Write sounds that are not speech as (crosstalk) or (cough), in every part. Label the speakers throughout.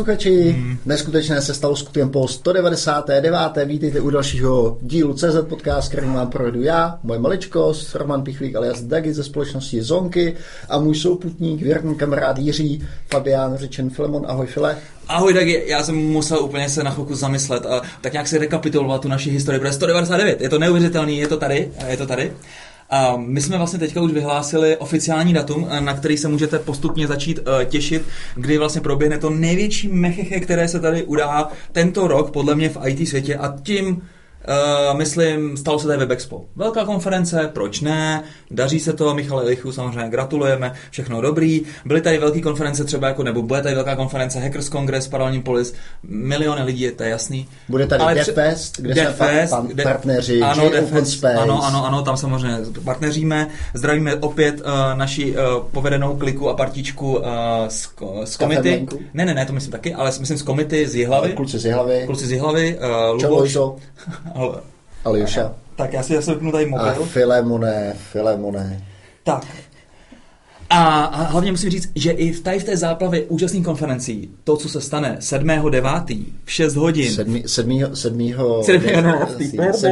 Speaker 1: posluchači, hmm. neskutečné se stalo skutkem po 199. Vítejte u dalšího dílu CZ Podcast, který vám provedu já, moje maličkost, Roman Pichlík alias Dagi ze společnosti Zonky a můj souputník, věrný kamarád Jiří, Fabián Řečen Filemon. Ahoj File.
Speaker 2: Ahoj Dagi, já jsem musel úplně se na chvilku zamyslet a tak nějak si rekapitulovat tu naši historii, protože 199, je to neuvěřitelný, je to tady, je to tady. My jsme vlastně teďka už vyhlásili oficiální datum, na který se můžete postupně začít uh, těšit, kdy vlastně proběhne to největší mecheche, které se tady udá tento rok, podle mě v IT světě a tím Uh, myslím, stalo se tady WebExpo. Velká konference, proč ne? Daří se to, Michale Lichu samozřejmě gratulujeme, všechno dobrý. Byly tady velké konference třeba jako, nebo bude tady velká konference Hackers Congress, Paralelní Polis, miliony lidí, to je jasný.
Speaker 1: Bude tady Ale DevFest, kde jsme pa, pa, partneři, ano, Open Space.
Speaker 2: Ano, ano, ano, tam samozřejmě partneříme. Zdravíme opět uh, naši uh, povedenou kliku a partičku uh, z, z komity. Ne, ne, ne, to myslím taky, ale myslím z komity z Jihlavy.
Speaker 1: Kluci z Jihlavy.
Speaker 2: Kluci z Jihlavy. Uh, Luboš, (laughs)
Speaker 1: ale, Aljoša.
Speaker 2: Tak já si zase vypnu tady mobil. A
Speaker 1: Filemone, Filemone.
Speaker 2: Tak, a, a hlavně musím říct, že i v, tady v té záplavě úžasných konferencí, to, co se stane 7.9. v 6 hodin.
Speaker 1: 7. 7. 7.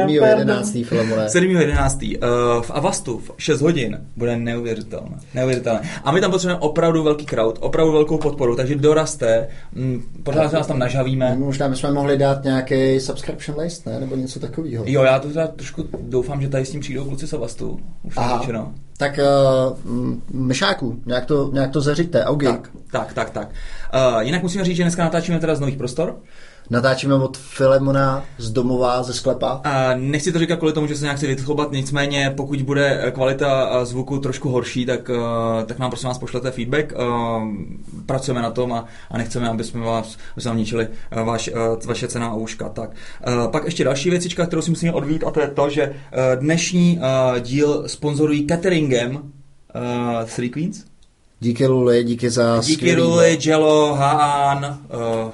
Speaker 1: 11. Filemone.
Speaker 2: 7.11. Uh, v Avastu v 6 hodin bude neuvěřitelné. neuvěřitelné. A my tam potřebujeme opravdu velký crowd, opravdu velkou podporu, takže doraste, mm, pořád nás tam nažavíme.
Speaker 1: Možná bychom mohli dát nějaký subscription list, ne? Nebo něco takového.
Speaker 2: Jo, já to teda trošku doufám, že tady s tím přijdou kluci z Avastu. Už Aha. Řečeno.
Speaker 1: Tak uh, myšáku, nějak to, nějak to zařiďte, augy.
Speaker 2: Tak, tak, tak. tak. Uh, jinak musíme říct, že dneska natáčíme teda z nových prostor.
Speaker 1: Natáčíme od Filemona z domova, ze sklepa.
Speaker 2: A nechci to říkat kvůli tomu, že se nějak chci vytchobat, nicméně pokud bude kvalita zvuku trošku horší, tak, tak nám prosím vás pošlete feedback. Pracujeme na tom a, a nechceme, aby jsme vás zamničili vaš, vaše cena a úška. Tak. Pak ještě další věcička, kterou si musíme odvít, a to je to, že dnešní díl sponzorují cateringem uh, Three Queens.
Speaker 1: Díky Luli, díky za
Speaker 2: Díky Luli, Jello, Haan, uh,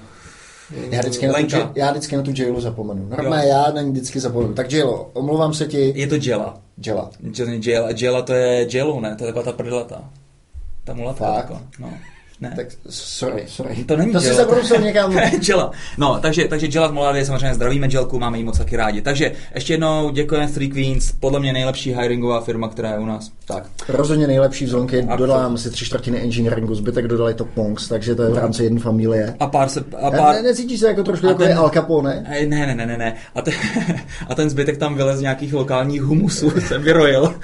Speaker 1: já vždycky, na tu, já vždycky na tu Jailu zapomenu. Normálně já na ní vždycky zapomenu. Tak Jailo, omlouvám se ti.
Speaker 2: Je to Jela.
Speaker 1: Jela.
Speaker 2: Jela, Jela to je Jailu, ne? To je taková ta prdlata. Ta mulatka.
Speaker 1: No. Ne. Tak sorry, sorry.
Speaker 2: To není
Speaker 1: To
Speaker 2: si
Speaker 1: zabrousil někam. (laughs)
Speaker 2: Jela. No, takže, takže Jela Molavě samozřejmě zdravíme Jelku, máme jí moc taky rádi. Takže ještě jednou děkujeme Three Queens, podle mě nejlepší hiringová firma, která je u nás. Tak.
Speaker 1: Rozhodně nejlepší v zonky, dodávám si tři čtvrtiny engineeringu, zbytek dodali Top Monks, takže to je v rámci jedné familie.
Speaker 2: A pár se... A pár...
Speaker 1: Ne, necítíš se jako trošku jako ten, Al Capone?
Speaker 2: Ne, ne, ne, ne, ne. A, ten, (laughs) a ten zbytek tam vylez z nějakých lokálních humusů, (laughs) jsem vyrojil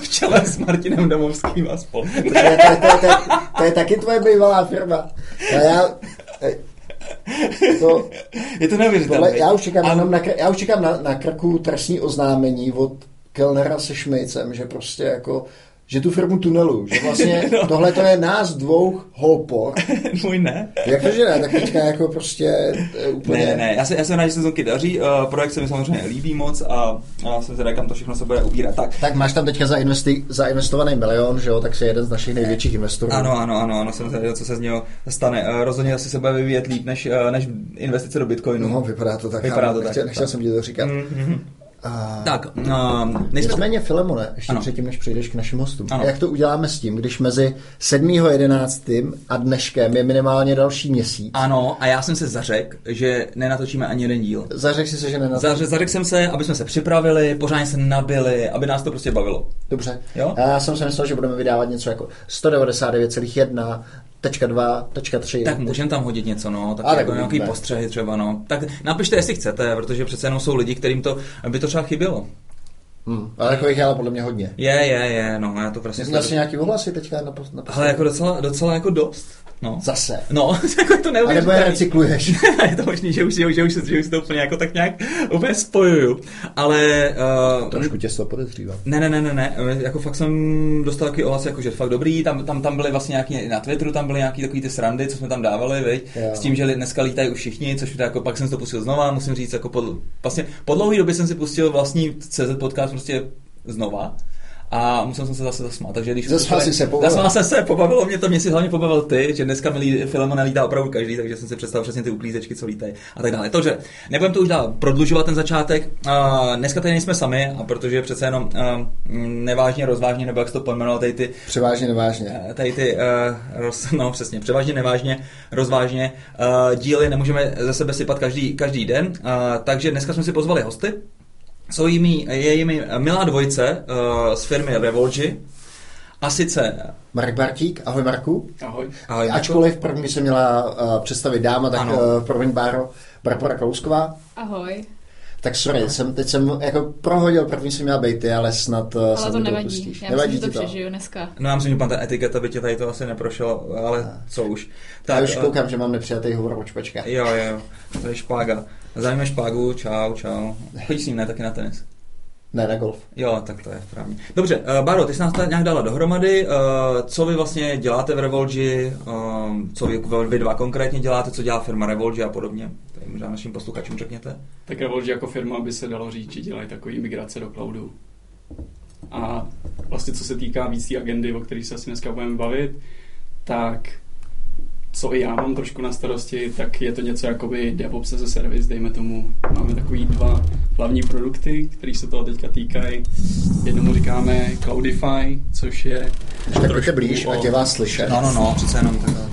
Speaker 2: v čele s Martinem Domovským a spol.
Speaker 1: To, to, to, to, to, to je taky tvoje bývalá firma. A já,
Speaker 2: to, je to neuvěřitelné.
Speaker 1: Já už čekám, a... na, já už čekám na, na krku trestní oznámení od Kellnera se Šmejcem, že prostě jako že tu firmu tunelu, že vlastně (laughs) no. tohle to je nás dvou holpor. (laughs)
Speaker 2: Můj ne.
Speaker 1: Jak to, že ne? Tak teďka jako prostě úplně...
Speaker 2: Ne, ne, já, se, já jsem rád, že se zvuky daří, uh, projekt se mi samozřejmě líbí moc a já jsem zvědavý, kam to všechno se bude ubírat. Tak,
Speaker 1: tak máš tam teďka zainvesti- zainvestovaný milion, že jo, tak jsi jeden z našich největších investorů.
Speaker 2: Ano, ano, ano, ano jsem zvědavý, co se z něho stane. Uh, rozhodně asi se bude vyvíjet líp než, uh, než investice do Bitcoinu.
Speaker 1: No, vypadá to tak.
Speaker 2: Vypadá to
Speaker 1: nechtěl,
Speaker 2: tak.
Speaker 1: Nechtěl tak. jsem ti to říkat.
Speaker 2: Mm-hmm.
Speaker 1: A...
Speaker 2: Tak, uh,
Speaker 1: nejsme... Nicméně, Filemone, ještě ano. předtím, než přejdeš k našim hostům. Ano. Jak to uděláme s tím, když mezi 7.11. a dneškem je minimálně další měsíc?
Speaker 2: Ano, a já jsem se zařekl, že nenatočíme ani jeden díl.
Speaker 1: Zařekl jsi se, že nenatočíme?
Speaker 2: Zařekl, zařekl jsem se, aby jsme se připravili, pořádně se nabili, aby nás to prostě bavilo.
Speaker 1: Dobře.
Speaker 2: Jo?
Speaker 1: Já jsem si myslel, že budeme vydávat něco jako 199,1 Tečka 2, tečka 3.
Speaker 2: Tak můžeme tam hodit něco, no, tak jako nějaký postřehy třeba, no. Tak napište, jestli chcete, protože přece jenom jsou lidi, kterým to by to třeba chybělo.
Speaker 1: Hmm, ale jako jich ale podle mě hodně.
Speaker 2: Je, je, je, no, já to prostě...
Speaker 1: Měl jsi nějaký ohlasy teďka na, na
Speaker 2: Ale jako docela, docela jako dost. No.
Speaker 1: Zase.
Speaker 2: No, (laughs) jako to neuvěřitelné. A
Speaker 1: nebo je recykluješ. (laughs)
Speaker 2: je to možný, že už, že, už, že, už, že už to úplně jako tak nějak úplně spojuju. Ale... Uh,
Speaker 1: Trošku tě to podezřívám.
Speaker 2: Ne, ne, ne, ne, ne, jako fakt jsem dostal takový ohlas, jako že fakt dobrý, tam, tam, tam byly vlastně nějaký, na Twitteru tam byly nějaký takový ty srandy, co jsme tam dávali, viď? S tím, že dneska lítají už všichni, což jako pak jsem to pustil znova, musím říct, jako po, vlastně po dlouhé době jsem si pustil vlastní CZ podcast prostě znova a musel jsem se zase zasmát. Takže když
Speaker 1: Zasmál jsi se, pobavil.
Speaker 2: Zasmál jsem se, pobavilo mě to, mě si hlavně pobavil ty, že dneska mi film nelítá opravdu každý, takže jsem si představil přesně ty uklízečky, co lítají a tak dále. Takže nebudem to už dál prodlužovat ten začátek. Uh, dneska tady nejsme sami, a protože přece jenom uh, nevážně, rozvážně, nebo jak to pojmenoval, tady ty...
Speaker 1: Převážně nevážně.
Speaker 2: Uh, tady ty, uh, roz, (laughs) no přesně, převážně nevážně, rozvážně. Uh, díly nemůžeme ze sebe sypat každý, každý den, uh, takže dneska jsme si pozvali hosty. Jsou jimi, je jimi milá dvojice uh, z firmy Revolgy, a sice...
Speaker 1: Marek Bartík, ahoj Marku.
Speaker 3: Ahoj.
Speaker 2: ahoj
Speaker 1: Ačkoliv první by se měla uh, představit dáma, tak uh, promiň Báro, Barbara Kousková.
Speaker 4: Ahoj.
Speaker 1: Tak sorry, jsem, teď jsem jako prohodil, první jsem měla bejty, ale snad
Speaker 4: ale
Speaker 1: snad
Speaker 4: to nevadí,
Speaker 1: pustíš.
Speaker 4: já
Speaker 1: nevadí
Speaker 4: myslím, že to
Speaker 1: ti
Speaker 4: přežiju dneska.
Speaker 2: No já myslím, že pan ta etiketa by tě tady to asi neprošlo, ale co už.
Speaker 1: Tak, já už koukám, že mám nepřijatý hovor od špačka.
Speaker 2: Jo, jo, to je špága. Zajme špágu, čau, čau. Chodíš s ním, ne, taky na tenis.
Speaker 1: Ne, na golf.
Speaker 2: Jo, tak to je správně. Dobře, uh, Báro, ty jsi nás tady nějak dala dohromady. Uh, co vy vlastně děláte v Revolgi? Uh, co vy, vy dva konkrétně děláte? Co dělá firma Revolgi a podobně? Tady možná našim posluchačům řekněte.
Speaker 3: Tak Revolgi jako firma by se dalo říct, že dělají takový migrace do cloudu. A vlastně co se týká víc té agendy, o které se asi dneska budeme bavit, tak co i já mám trošku na starosti, tak je to něco jako by DevOps as a service, dejme tomu. Máme takový dva hlavní produkty, které se toho teďka týkají. Jednomu říkáme Cloudify, což je...
Speaker 1: Tak pojďte blíž, ať je vás slyšet.
Speaker 2: No, no, no, přece jenom takhle.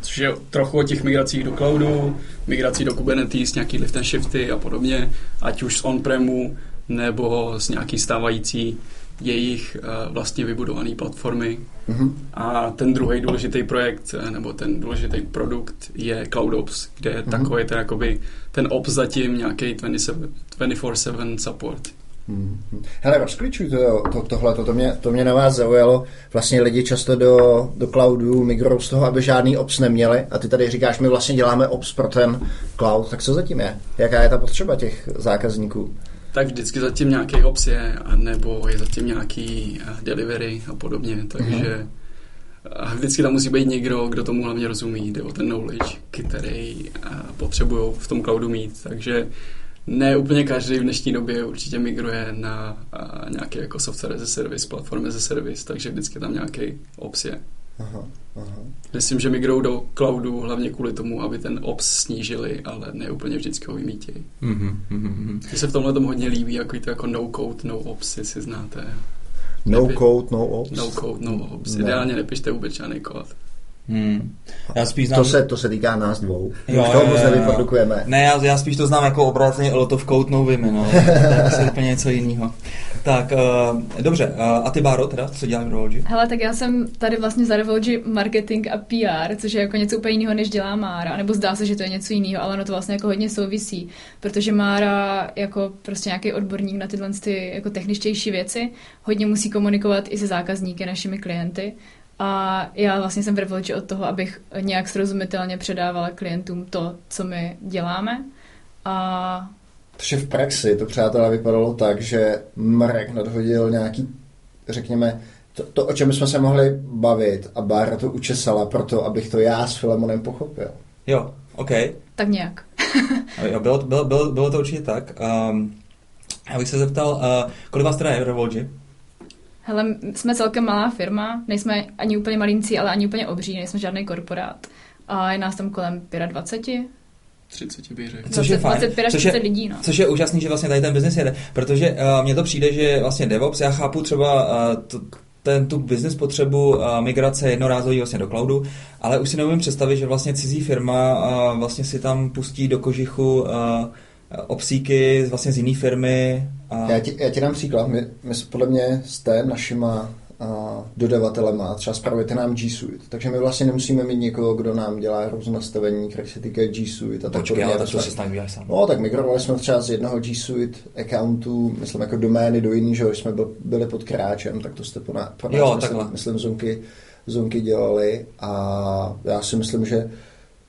Speaker 3: Což je trochu o těch migracích do cloudu, migrací do Kubernetes, nějaký lift and shifty a podobně, ať už z on-premu nebo z nějaký stávající jejich uh, vlastně vybudované platformy. Mm-hmm. A ten druhý důležitý projekt, nebo ten důležitý produkt je CloudOps, kde je mm-hmm. takový ten, jakoby, ten ops zatím nějaký 24-7 support.
Speaker 1: Hmm. Hele, rozklíčuj to, to, tohle, to, to, mě, to mě na vás zaujalo. Vlastně lidi často do, do cloudu migrou z toho, aby žádný ops neměli a ty tady říkáš, my vlastně děláme ops pro ten cloud, tak co zatím je? Jaká je ta potřeba těch zákazníků?
Speaker 3: Tak vždycky zatím nějaký ops je, nebo je zatím nějaký delivery a podobně, takže a vždycky tam musí být někdo, kdo tomu hlavně rozumí, jde o ten knowledge, který potřebují v tom cloudu mít, takže ne úplně každý v dnešní době určitě migruje na nějaký jako software as a service, platform as a service, takže vždycky tam nějaký ops je. Aha, aha. Myslím, že migrou do cloudu hlavně kvůli tomu, aby ten ops snížili, ale ne úplně vždycky ho vymítějí. Mm-hmm, mm-hmm. Mně se v tomhle tomu hodně líbí, jako to jako no code, no ops, jestli znáte.
Speaker 1: No Nepi- code, no ops?
Speaker 3: No code, no ops. Ne. Ideálně nepište vůbec žádný kód.
Speaker 2: Hmm. Já spíš
Speaker 1: znám... to, se, to se týká nás dvou. Jo, to moc nevyprodukujeme.
Speaker 2: Ne, já, já spíš to znám jako obráceně a lot of code no no. to je asi (laughs) úplně něco jiného. Tak, uh, dobře, uh, a ty Báro teda, co děláš v Revolgi?
Speaker 4: Hele, tak já jsem tady vlastně za Revolgi marketing a PR, což je jako něco úplně jiného, než dělá Mára, nebo zdá se, že to je něco jiného, ale ono to vlastně jako hodně souvisí, protože Mára jako prostě nějaký odborník na tyhle ty jako techničtější věci hodně musí komunikovat i se zákazníky, našimi klienty, a já vlastně jsem Revolči od toho, abych nějak srozumitelně předávala klientům to, co my děláme. A...
Speaker 1: Takže v praxi to, přátelé, vypadalo tak, že Marek nadhodil nějaký, řekněme, to, to, o čem jsme se mohli bavit a Bára to učesala proto, abych to já s Filemonem pochopil.
Speaker 2: Jo, OK.
Speaker 4: Tak nějak. (laughs)
Speaker 2: jo, bylo, bylo, bylo, bylo to určitě tak. Um, já bych se zeptal, uh, kolik vás teda je v Revolgi?
Speaker 4: Hele, jsme celkem malá firma, nejsme ani úplně malincí, ale ani úplně obří, nejsme žádný korporát. A je nás tam kolem 25.
Speaker 3: 30 bych řekl.
Speaker 2: Což je fajn.
Speaker 4: 25
Speaker 2: což je,
Speaker 4: lidí, no.
Speaker 2: Což je úžasný, že vlastně tady ten biznis jede. Protože uh, mně to přijde, že vlastně DevOps, já chápu třeba uh, to, ten, tu business potřebu uh, migrace jednorázový vlastně do cloudu, ale už si neumím představit, že vlastně cizí firma uh, vlastně si tam pustí do kožichu uh, obsíky vlastně z jiné firmy.
Speaker 1: A... Já, ti, já ti dám příklad. My, my podle mě s tém našima a dodavatelema, třeba spravujete nám G Suite, takže my vlastně nemusíme mít někoho, kdo nám dělá různé nastavení, které se týkají G Suite a tak
Speaker 2: Počkej, ale to se snad sám.
Speaker 1: No, tak migrovali jsme třeba z jednoho G Suite accountu, myslím jako domény do jiného, že jsme byli pod kráčem, tak to jste po, nás, po nás
Speaker 2: jo,
Speaker 1: myslím, myslím zonky, zonky dělali a já si myslím, že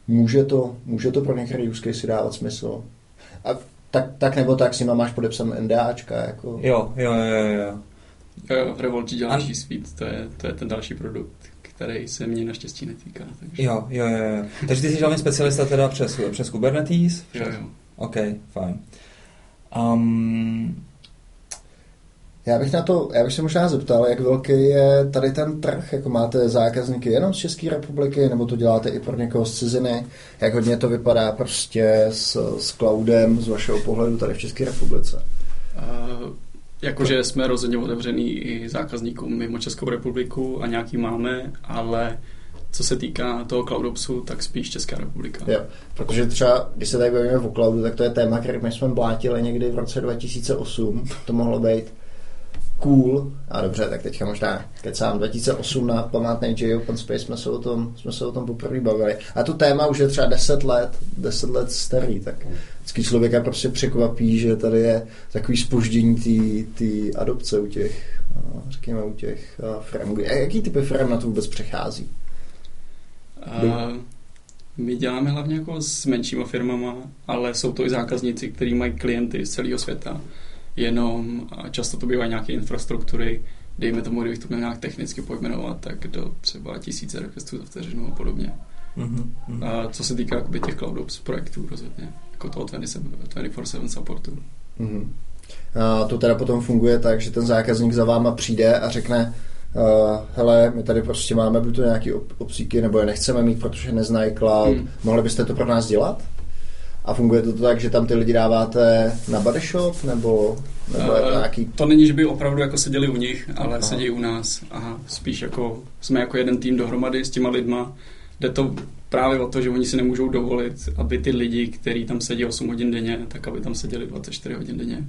Speaker 1: může to, může to pro některé use case dávat smysl. A tak, tak nebo tak s nima máš podepsan NDAčka. Jako.
Speaker 2: Jo, jo, jo, jo.
Speaker 3: jo Revolt dělá Suite, to je, to je ten další produkt, který se mě naštěstí netýká. Takže...
Speaker 2: Jo, jo, jo, jo. Takže ty jsi hlavně specialista teda přes, přes Kubernetes?
Speaker 3: Přes... Jo, jo.
Speaker 2: OK, fajn. Um,
Speaker 1: Já bych na to, já bych se možná zeptal, jak velký je tady ten trh, jako máte zákazníky jenom z České republiky, nebo to děláte i pro někoho z ciziny, jak hodně to vypadá prostě s, s cloudem z vašeho pohledu tady v České republice?
Speaker 3: Uh, jakože jsme rozhodně otevřený i zákazníkům mimo Českou republiku a nějaký máme, ale co se týká toho CloudOpsu, tak spíš Česká republika.
Speaker 1: Jo, protože třeba, když se tady bavíme o cloudu, tak to je téma, který my jsme blátili někdy v roce 2008, to mohlo být cool, a dobře, tak teďka možná kecám 2008 na památný J Open Space jsme se o tom, jsme se o tom poprvé bavili. A to téma už je třeba 10 let, 10 let starý, tak vždycky člověka prostě překvapí, že tady je takový spoždění té adopce u těch, no, řekněme, u těch firm. Jaký typy firm na to vůbec přechází?
Speaker 3: Uh, my děláme hlavně jako s menšíma firmama, ale jsou to i zákazníci, kteří mají klienty z celého světa. Jenom často to bývají nějaké infrastruktury, dejme tomu, kdybych to měl nějak technicky pojmenovat, tak do třeba tisíce requestů za vteřinu a podobně. Mm-hmm. A co se týká jakoby, těch CloudOps projektů rozhodně, jako toho 24-7 supportu.
Speaker 1: Mm-hmm. A to teda potom funguje tak, že ten zákazník za váma přijde a řekne, uh, hele, my tady prostě máme buď to nějaký obsíky, nebo je nechceme mít, protože neznají cloud, hmm. mohli byste to pro nás dělat? A funguje to tak, že tam ty lidi dáváte na Shop, nebo, nebo je to
Speaker 3: uh,
Speaker 1: nějaký...
Speaker 3: To není, že by opravdu jako seděli u nich, ale Aha. sedí u nás a spíš jako jsme jako jeden tým dohromady s těma lidma. Jde to právě o to, že oni si nemůžou dovolit, aby ty lidi, kteří tam sedí 8 hodin denně, tak aby tam seděli 24 hodin denně.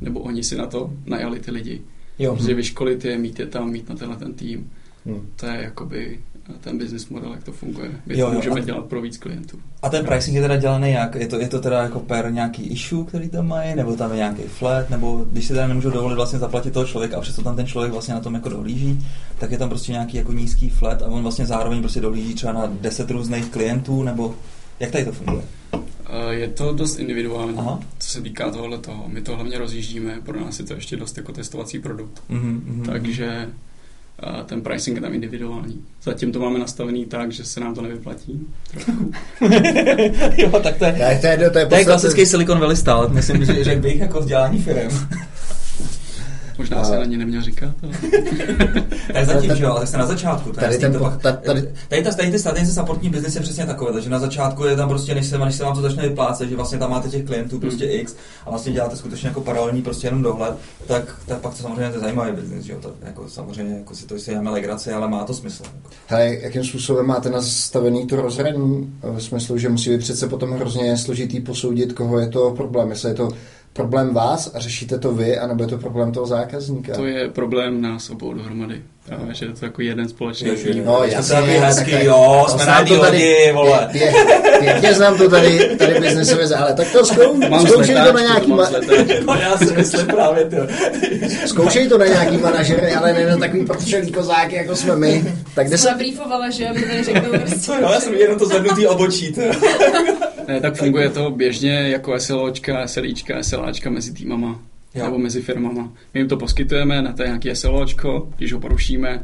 Speaker 3: Nebo oni si na to najali ty lidi. Jo. Prostě vyškolit je, mít je tam, mít na tenhle ten tým. Hmm. To je jakoby ten business model, jak to funguje. My jo, to můžeme a, dělat pro víc klientů.
Speaker 2: A ten pricing je teda dělaný jak? Je to, je to teda jako per nějaký issue, který tam mají, nebo tam je nějaký flat, nebo když si teda nemůžou dovolit vlastně zaplatit toho člověka a přesto tam ten člověk vlastně na tom jako dohlíží, tak je tam prostě nějaký jako nízký flat a on vlastně zároveň prostě dohlíží třeba na 10 různých klientů, nebo jak tady to funguje?
Speaker 3: Eh, je to dost individuální, Aha. co se týká tohle toho. My to hlavně rozjíždíme, pro nás je to ještě dost jako testovací produkt. Mm-hmm. Takže ten pricing je tam individuální. Zatím to máme nastavený tak, že se nám to nevyplatí. (laughs)
Speaker 2: jo, tak to je, to je, to je, to je, to je klasický Silicon Valley style, myslím, že řekl bych jako vzdělání firm.
Speaker 3: Možná a... se na ně neměl říkat. Ale... (laughs)
Speaker 2: tak zatím, že jo, ale jste na začátku. Tady, ten, to tady, tady, tady, tady, ty tady ty supportní biznis je přesně takové, takže na začátku je tam prostě, než se, než se vám to začne vyplácet, že vlastně tam máte těch klientů prostě hmm. X a vlastně děláte skutečně jako paralelní prostě jenom dohled, tak, tak pak to samozřejmě je zajímavý biznis, že jo, tak jako samozřejmě jako si to si děláme legraci, ale má to smysl.
Speaker 1: Hele, jakým způsobem máte nastavený to rozhraní? V smyslu, že musí být přece potom hrozně složitý posoudit, koho je to problém, jestli je to problém vás a řešíte to vy, anebo je to problém toho zákazníka?
Speaker 3: To je problém nás obou dohromady. Právě, že je to jako jeden společný tým.
Speaker 2: No, jasně, to hezký, jo, jsme na lodi, vole. (laughs)
Speaker 1: Pěkně znám to tady, tady biznesově, ale tak to zkou, zkoušej to na nějaký... Ma... (laughs)
Speaker 2: no, já si myslím právě to.
Speaker 1: Zkoušej to na nějaký manažery, ale ne na takový protřelý kozáky, jako jsme my.
Speaker 4: Tak kde se... briefovala, že aby tady řekl prostě.
Speaker 2: já jsem jenom to zvednutý obočí, (laughs)
Speaker 3: tak funguje to běžně jako SLOčka, SLIčka, SLAčka mezi týmama. Jo. nebo mezi firmama. My jim to poskytujeme na to nějaké SLOčko, když ho porušíme,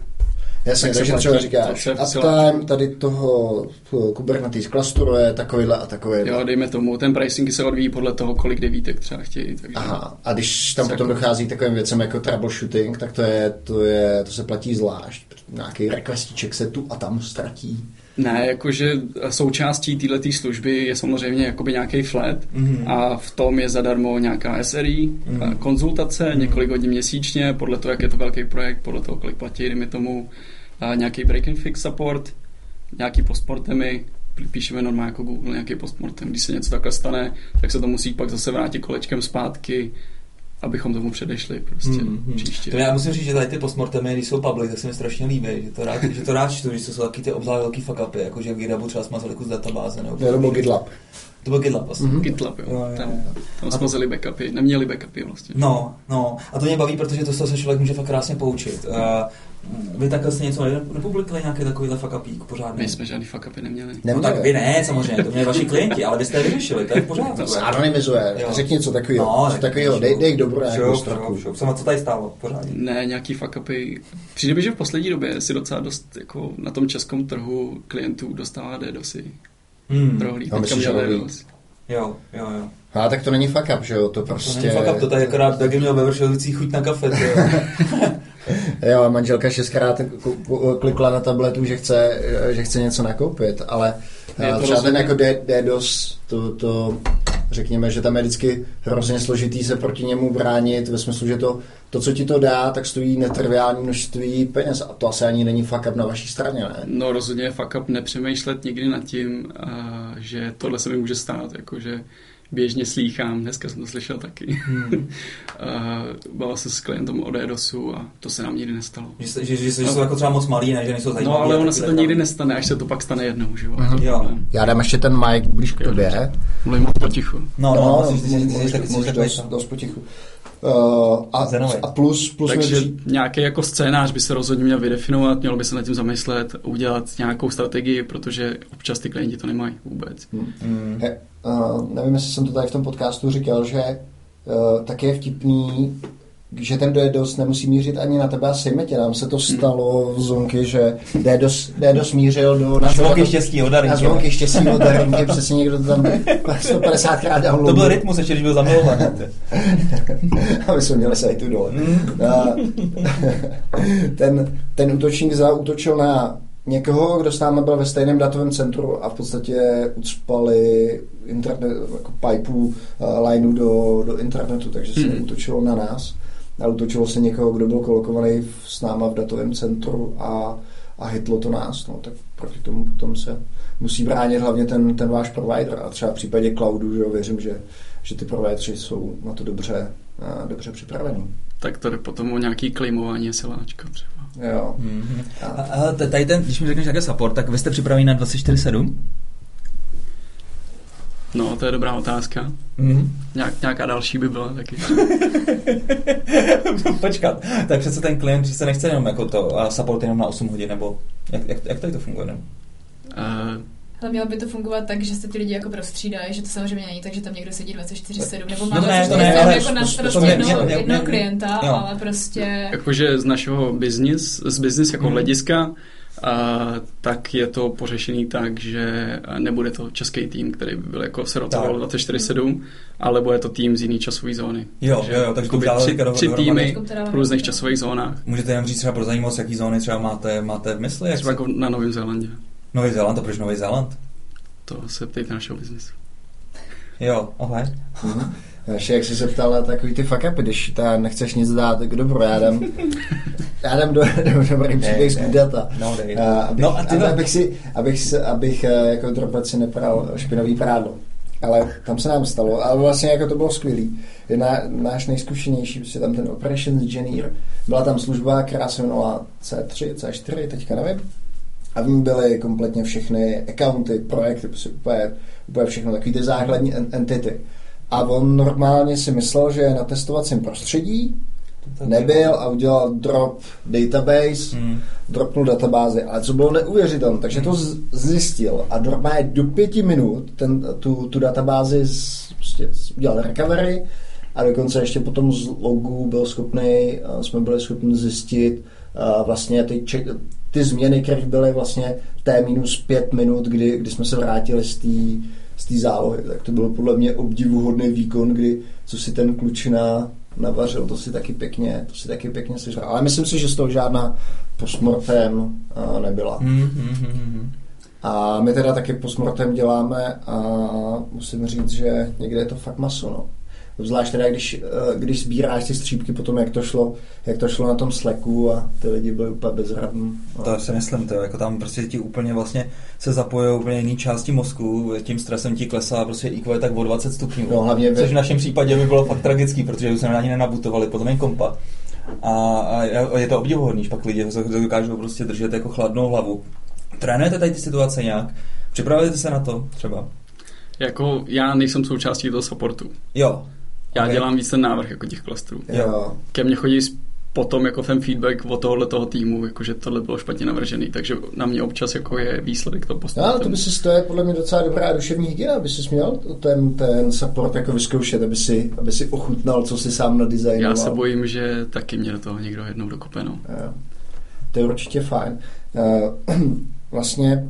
Speaker 1: Jasně, takže třeba říkáš, uptime tady toho Kubernetes clusteru je takovýhle a takový.
Speaker 3: Jo, dejme tomu, ten pricing se odvíjí podle toho, kolik devítek třeba chtějí. Takže
Speaker 1: Aha, a když tam potom jako... dochází takovým věcem jako troubleshooting, tak to je, to je, to se platí zvlášť. Nějaký requestíček se tu a tam ztratí.
Speaker 3: Ne, jakože součástí této služby je samozřejmě jakoby nějaký flat mm-hmm. a v tom je zadarmo nějaká SRI, mm-hmm. konzultace, mm-hmm. několik hodin měsíčně, podle toho, jak je to velký projekt, podle toho, kolik platí, dejme tomu, nějaký break and fix support, nějaký postmortemy, píšeme normálně jako Google nějaký postmortem, když se něco takhle stane, tak se to musí pak zase vrátit kolečkem zpátky, abychom tomu předešli prostě mm, mm. příště.
Speaker 2: To já musím říct, že tady ty postmortemy, když jsou public, tak se mi strašně líbí, že to rád, že to rád čtu, že to jsou taky ty obzvlášť velký fuck upy, jako že v GitHubu třeba smazali kus databáze. Nebo,
Speaker 1: nebo byl GitLab.
Speaker 2: To byl GitLab vlastně.
Speaker 3: Mm-hmm. GitLab, jo. jo, jo, tam, jo. tam smazali backupy, neměli backupy vlastně.
Speaker 2: No, no. A to mě baví, protože to se člověk může fakt krásně poučit. Uh, vy takhle jste něco nepublikovali, nějaký takovýhle fuck upík pořádný?
Speaker 3: My jsme žádný fuck upy neměli.
Speaker 2: No tak vy ne, samozřejmě, to měli vaši klienti, ale vy jste je vyřešili, to je v pořádku. To
Speaker 1: se anonymizuje, řekni něco takového, no, něco takového, dej, dej dobré
Speaker 2: jako strachu. Co tady stálo, pořádně?
Speaker 3: Ne, nějaký fuck upy. Přijde mi, že v poslední době si docela dost jako na tom českém trhu klientů dostává DDoSy. Hmm. Rohlík,
Speaker 1: no, myslíš, že
Speaker 2: Jo, jo, jo.
Speaker 1: A tak to není fuck up, že jo, to
Speaker 2: To
Speaker 1: prostě...
Speaker 2: není fakt up, to tady akorát Dagi měl ve Vršovicích chuť na kafe. ty jo. (laughs)
Speaker 1: Jo, manželka šestkrát klikla na tabletu, že chce, že chce něco nakoupit, ale
Speaker 3: Je
Speaker 1: eh,
Speaker 3: to
Speaker 1: třeba ten jako D- DDoS, to, to řekněme, že tam je vždycky hrozně složitý se proti němu bránit, ve smyslu, že to, to, co ti to dá, tak stojí netriviální množství peněz a to asi ani není fuck up na vaší straně, ne?
Speaker 3: No rozhodně je fuck up nepřemýšlet nikdy nad tím, a, že tohle se mi může stát, jakože běžně slýchám, dneska jsem to slyšel taky.
Speaker 2: Hmm. (laughs)
Speaker 3: Bavil se s klientem o DDoSu a to se nám nikdy nestalo.
Speaker 2: Že, se- že, že, že jsou jako třeba moc malí, ne, že nejsou zajímaví.
Speaker 3: No ale ono se to nikdy
Speaker 2: tam.
Speaker 3: nestane, až se to pak stane jednou, že je
Speaker 2: Jo.
Speaker 1: Já dám ještě ten mic blíž k tobě.
Speaker 3: Mluvím moc potichu.
Speaker 2: No, no, no,
Speaker 1: no,
Speaker 2: jsi-
Speaker 1: dost potichu. Uh, a, a plus, plus
Speaker 3: Takže
Speaker 1: při-
Speaker 3: nějaký jako scénář by se rozhodně měl vydefinovat, mělo by se nad tím zamyslet, udělat nějakou strategii, protože občas ty klienti to nemají vůbec.
Speaker 2: Mm.
Speaker 1: He, uh, nevím, jestli jsem to tady v tom podcastu říkal, že uh, tak je vtipný, že ten DDoS nemusí mířit ani na tebe a Simetě. Nám se to stalo v Zonky, že DDoS, DDoS mířil do
Speaker 2: Na zvonky štěstí od
Speaker 1: Na zvonky štěstí od Darinky, přesně někdo to tam 150 krát downloadil.
Speaker 2: To byl rytmus, ještě když byl zamilovaný. (laughs)
Speaker 1: A my jsme měli sajtu dole.
Speaker 2: Mm.
Speaker 1: A (laughs) ten, ten útočník zautočil na někoho, kdo s námi byl ve stejném datovém centru a v podstatě ucpali internet, jako pipu, uh, lineu do, do internetu, takže se
Speaker 3: Mhm.
Speaker 1: útočilo na nás. A útočilo se někoho, kdo byl kolokovaný v- s náma v datovém centru a, a hitlo to nás. No, tak proti tomu potom se musí bránit hlavně ten, ten váš provider. A třeba v případě cloudu, že jo, věřím, že, že ty provideři jsou na to dobře, a, dobře připravení.
Speaker 3: Tak to jde potom o nějaký klejmování SLAčka třeba.
Speaker 1: Jo.
Speaker 2: Mhm. A,
Speaker 1: A,
Speaker 2: tady ten, když mi řekneš jaký support, tak vy jste připraveni na 24-7?
Speaker 3: No, to je dobrá otázka.
Speaker 2: Mhm.
Speaker 3: Nějak, nějaká další by byla taky. (laughs)
Speaker 2: Počkat, tak přece ten klient přece nechce jenom jako to a support jenom na 8 hodin, nebo jak, jak, jak tady to funguje? Ne?
Speaker 3: Uh,
Speaker 4: Ale mělo by to fungovat tak, že se ty lidi jako prostřídají, že to samozřejmě není tak, že tam někdo sedí 24-7, nebo
Speaker 2: No
Speaker 4: má
Speaker 2: to ne, to
Speaker 4: 24-7
Speaker 2: ne, ale
Speaker 4: jako na
Speaker 2: to-
Speaker 4: starost
Speaker 2: to mě-
Speaker 4: jednoho,
Speaker 2: mě-
Speaker 4: jednoho
Speaker 2: mě-
Speaker 4: klienta,
Speaker 2: jo.
Speaker 4: ale prostě...
Speaker 3: jakože z našeho business, z business jako
Speaker 2: Mhm.
Speaker 3: hlediska, tak je to pořešený tak, že nebude to český tým, který by byl jako se rotoval
Speaker 2: Tak.
Speaker 3: 24-7, ale bude to tým z jiné časové zóny.
Speaker 2: Jo, jo, jo, takže to
Speaker 3: tři,
Speaker 2: teďka
Speaker 3: tři týmy v různých časových zónách.
Speaker 2: Můžete nám říct třeba pro zajímavost, jaký zóny třeba máte, máte v mysli? Jak
Speaker 3: Třeba jako na Novém Zélandě.
Speaker 2: Nový Zéland, a proč Nový Zéland?
Speaker 3: To se ptejte našeho biznesu.
Speaker 2: Jo, aha.
Speaker 1: Ještě jak jsi se ptal na takový ty fuck upy, když ta nechceš nic dát, tak dobro, já dám, (laughs) já dám do, do dobrý příběh z data.
Speaker 2: No, dej.
Speaker 1: A abych,
Speaker 2: No a ty
Speaker 1: aby,
Speaker 2: vole.
Speaker 1: abych, si, abych, abych eh, jako si nepral špinavý prádlo. Ale tam se nám stalo, ale vlastně jako to bylo skvělý. Je na, náš nejzkušenější, prostě tam ten operations engineer, byla tam služba, která se jmenovala C3, C4, teďka nevím. A v ní byly kompletně všechny accounty, projekty, prostě úplně, úplně všechno, takový ty základní en- entity. A on normálně si myslel, že je na testovacím prostředí, nebyl a udělal drop database,
Speaker 2: Hmm.
Speaker 1: dropnul databázi, ale co bylo neuvěřitelné, takže to z- zjistil a normálně do pěti minut ten, tu, tu databázi z, prostě udělal recovery a dokonce ještě potom z logu byl schopný, eh, jsme byli schopni zjistit eh, vlastně ty, ty změny, které byly vlastně té minus pět minut, kdy, kdy jsme se vrátili z té z té zálohy. Tak to bylo podle mě obdivuhodný výkon, kdy co si ten klučina navařil, to si taky pěkně, to si taky pěkně sežral. Ale myslím si, že z toho žádná postmortem nebyla.
Speaker 2: Hmm, hmm, hmm.
Speaker 1: A my teda taky postmortem děláme a musím říct, že někde je to fakt maso, no. Zvlášť teda, když, eh, když sbíráš ty střípky potom, jak to šlo, jak to šlo na tom sleku a ty lidi byli úplně bezradní.
Speaker 2: To si myslím, to jako tam prostě ti úplně vlastně se zapojují úplně jiné části mozku, tím stresem ti klesá prostě IQ je tak o 20 stupňů.
Speaker 1: No, hlavně
Speaker 2: Což v našem případě by bylo fakt tragický, protože se ani nenabutovali potom jen kompa. A, a je to obdivuhodný, že pak lidi dokážou prostě držet jako chladnou hlavu. Trénujete tady ty situace nějak? Připravujete se na to třeba?
Speaker 3: Jako já nejsem součástí toho supportu.
Speaker 2: Jo.
Speaker 3: Já
Speaker 2: Ok.
Speaker 3: dělám víc ten návrh jako těch klastrů.
Speaker 1: Jo.
Speaker 3: Ke mně chodí potom jako ten feedback od tohohle toho týmu, jako že tohle bylo špatně navržený, takže na mě občas jako je výsledek toho
Speaker 1: No,
Speaker 3: postavu.
Speaker 1: ale to by si to je podle mě docela dobrá duševní hygiena, aby si měl ten, ten support jako vyzkoušet, aby si, aby si ochutnal, co si sám nadizajnoval.
Speaker 3: Já se bojím, že taky mě do toho někdo jednou dokope, no.
Speaker 1: Jo. To je určitě fajn. Eh, (clears throat) Vlastně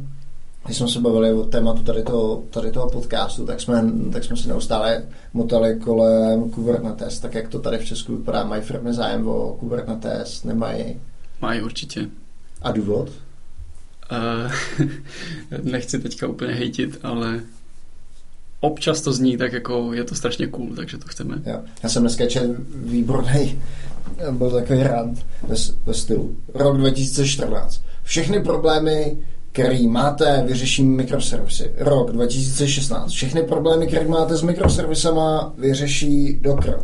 Speaker 1: když jsme se bavili o tématu tady toho, tady toho podcastu, tak jsme, tak jsme si neustále motali kolem Kubernetes. Tak jak to tady v Česku vypadá? Mají firmy zájem o Kubernetes? Nemají?
Speaker 3: Mají určitě.
Speaker 1: A důvod?
Speaker 3: Uh, (laughs) nechci teďka úplně hejtit, ale občas to zní tak jako je to strašně cool, takže to chceme.
Speaker 1: Jo. Já jsem dneska čet výborný, byl takový rant ve, ve stylu. Rok 2014. Všechny problémy, který máte, vyřeší mikroservisy. Rok 2016. Všechny problémy, které máte s mikroservisama, vyřeší Docker.